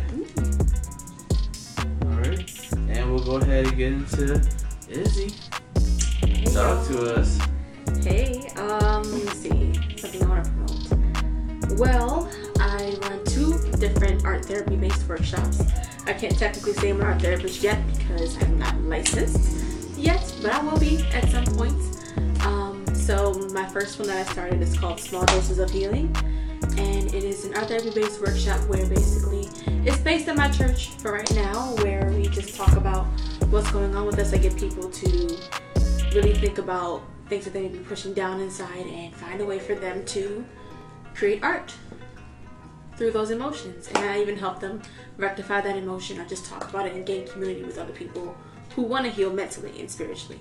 We'll go ahead and get into Izzy. Talk to us. Hey, um, let me see. Something I want to promote. Well, I run two different art therapy based workshops. I can't technically say I'm an art therapist yet because I'm not licensed yet, but I will be at some point. Um, so, my first one that I started is called Small Doses of Healing, and it is an art therapy based workshop where basically based at my church for right now, where we just talk about what's going on with us. I get people to really think about things that they may be pushing down inside and find a way for them to create art through those emotions. And I even help them rectify that emotion or just talk about it and gain community with other people who want to heal mentally and spiritually.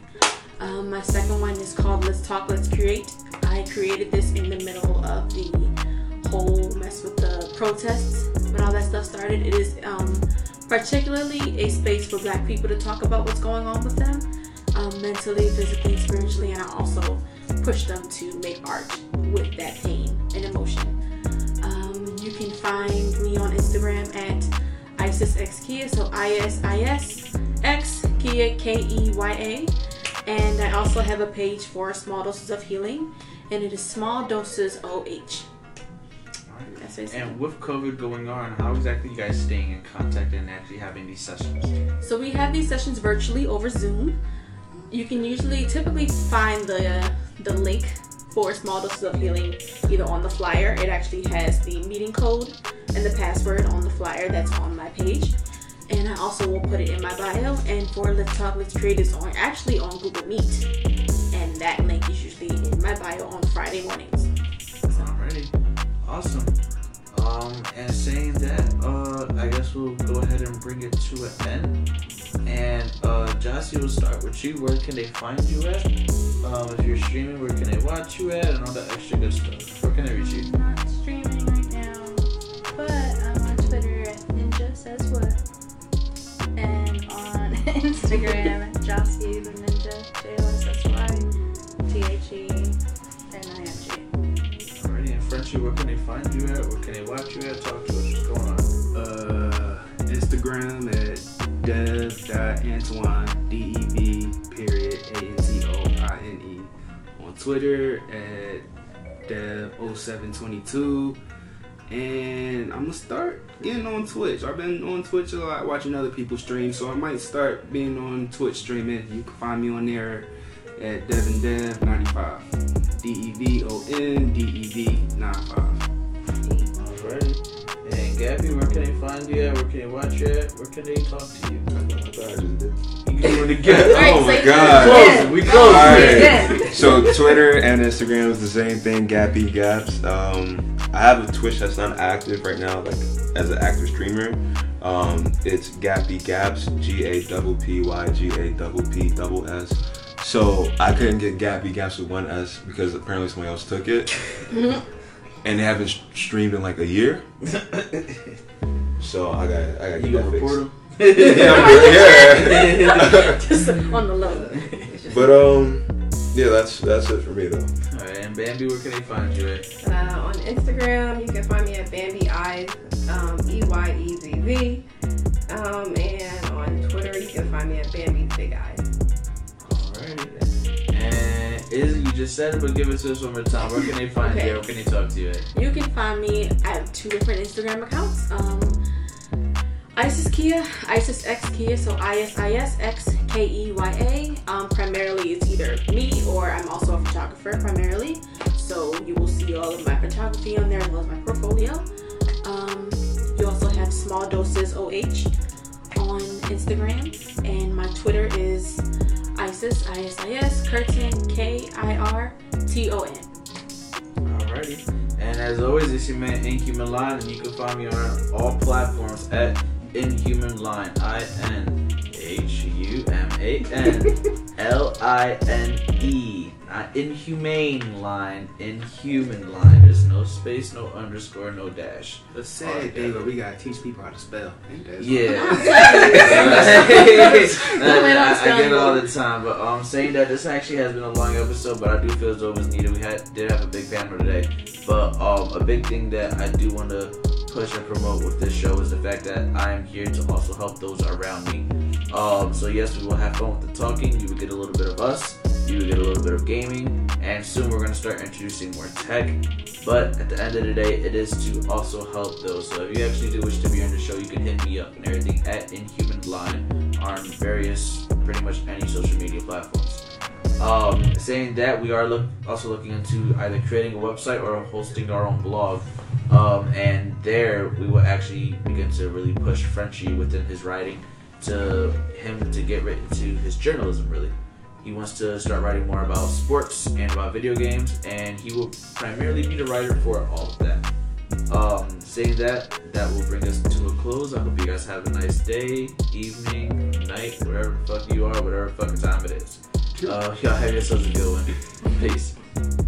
Um, my second one is called Let's Talk, Let's Create. I created this in the middle of the whole mess with the protests when all that stuff started. It is um, particularly a space for black people to talk about what's going on with them um, mentally, physically, spiritually, and I also push them to make art with that pain and emotion. Um, you can find me on Instagram at Isis X so I S I S X Keya K E Y A, and I also have a page for Small Doses of Healing, and it is Small Doses OH. Basically. And with COVID going on, how exactly you guys staying in contact and actually having these sessions? So we have these sessions virtually over Zoom. You can usually typically find the the link for small doses of healing either on the flyer. It actually has the meeting code and the password on the flyer that's on my page. And I also will put it in my bio. And for Let's Talk, Let's Create is on actually on Google Meet. And that link is usually in my bio on Friday mornings. Alrighty. Awesome. Um, and saying that, uh, I guess we'll go ahead and bring it to an end. And uh, Jossie, we'll start with you. Where can they find you at? Um, if you're streaming, where can they watch you at, and all that extra good stuff? Where can they reach you? Not streaming right now, but I'm on Twitter at Ninja Says What, and on Instagram Jossie the Ninja, J O S S Y T H E. And Frenchie, where can they find you at? Where can they watch you at? Talk to us. What's going on? Uh, Instagram at dev.antoine, D-E-V, period, A-N-T-O-I-N-E. On Twitter at dev0722. And I'm gonna start getting on Twitch. I've been on Twitch a lot watching other people stream, so I might start being on Twitch streaming. You can find me on there at DevonDev95. D E V O N D E V 95. Alrighty. And Gabby, where can they find you at? Where can they watch you at? Where can they talk to you? I thought I just did. You can do it again. Oh my so- god. Closing. We close. Alright. So Twitter and Instagram is the same thing, Gappy Gaps. Um, I have a Twitch that's not active right now, like as an active streamer. Um, it's Gappy Gaps, G A double P Y G A double P double S. So I couldn't get Gappy Gaps with one S because apparently someone else took it. and they haven't streamed in like a year. So I got I got You get gonna report fixed. them? Yeah, yeah. Just on the low. But um, yeah, that's that's it for me though. All right, and Bambi, where can they find you at? Uh, on Instagram, you can find me at Bambi Eyes, um, E Y E Z V. Um, and on Twitter, you can find me at Bambi Big Eyes. Alrighty then. And is you just said it, but give it to us one more time. Where can they find Okay. you? Where can they talk to you at? You can find me at two different Instagram accounts. Um, Isis Keya, Isis X Keya, so I S I S X K E Y A. Um, primarily, it's either me or I'm also a photographer primarily. So you will see all of my photography on there as well as my portfolio. Um, you also have Small Doses OH on Instagram, and my Twitter is Isis I S I S Kirton K I R T O N. Alrighty. And as always, it's your man Inhuman Line, and you can find me on all platforms at Inhuman Line. I N H U M A N L I N E. Not inhumane line, inhuman line. There's no space, no underscore, no dash. The sad thing, but we gotta teach people how to spell. Yeah. I, on I, I get it spelling all the time, but I'm um, saying that this actually has been a long episode, but I do feel as though it was needed. We had did have a big panel today, but um, a big thing that I do want to push and promote with this show is the fact that I am here to also help those around me. Um, so yes, we will have fun with the talking. You will get a little bit of us. You get a little bit of gaming, and soon we're gonna start introducing more tech. But at the end of the day, it is to also help those. So if you actually do wish to be on the show, you can hit me up and everything at Inhuman Line on various, pretty much any social media platforms. Um, saying that, we are look, also looking into either creating a website or hosting our own blog. Um, and there, we will actually begin to really push Frenchie within his writing to him to get right to his journalism, really. He wants to start writing more about sports and about video games, and he will primarily be the writer for all of that. Um, saying that, that will bring us to a close. I hope you guys have a nice day, evening, night, whatever the fuck you are, whatever fucking time it is. Uh, y'all have yourselves a good one. Peace.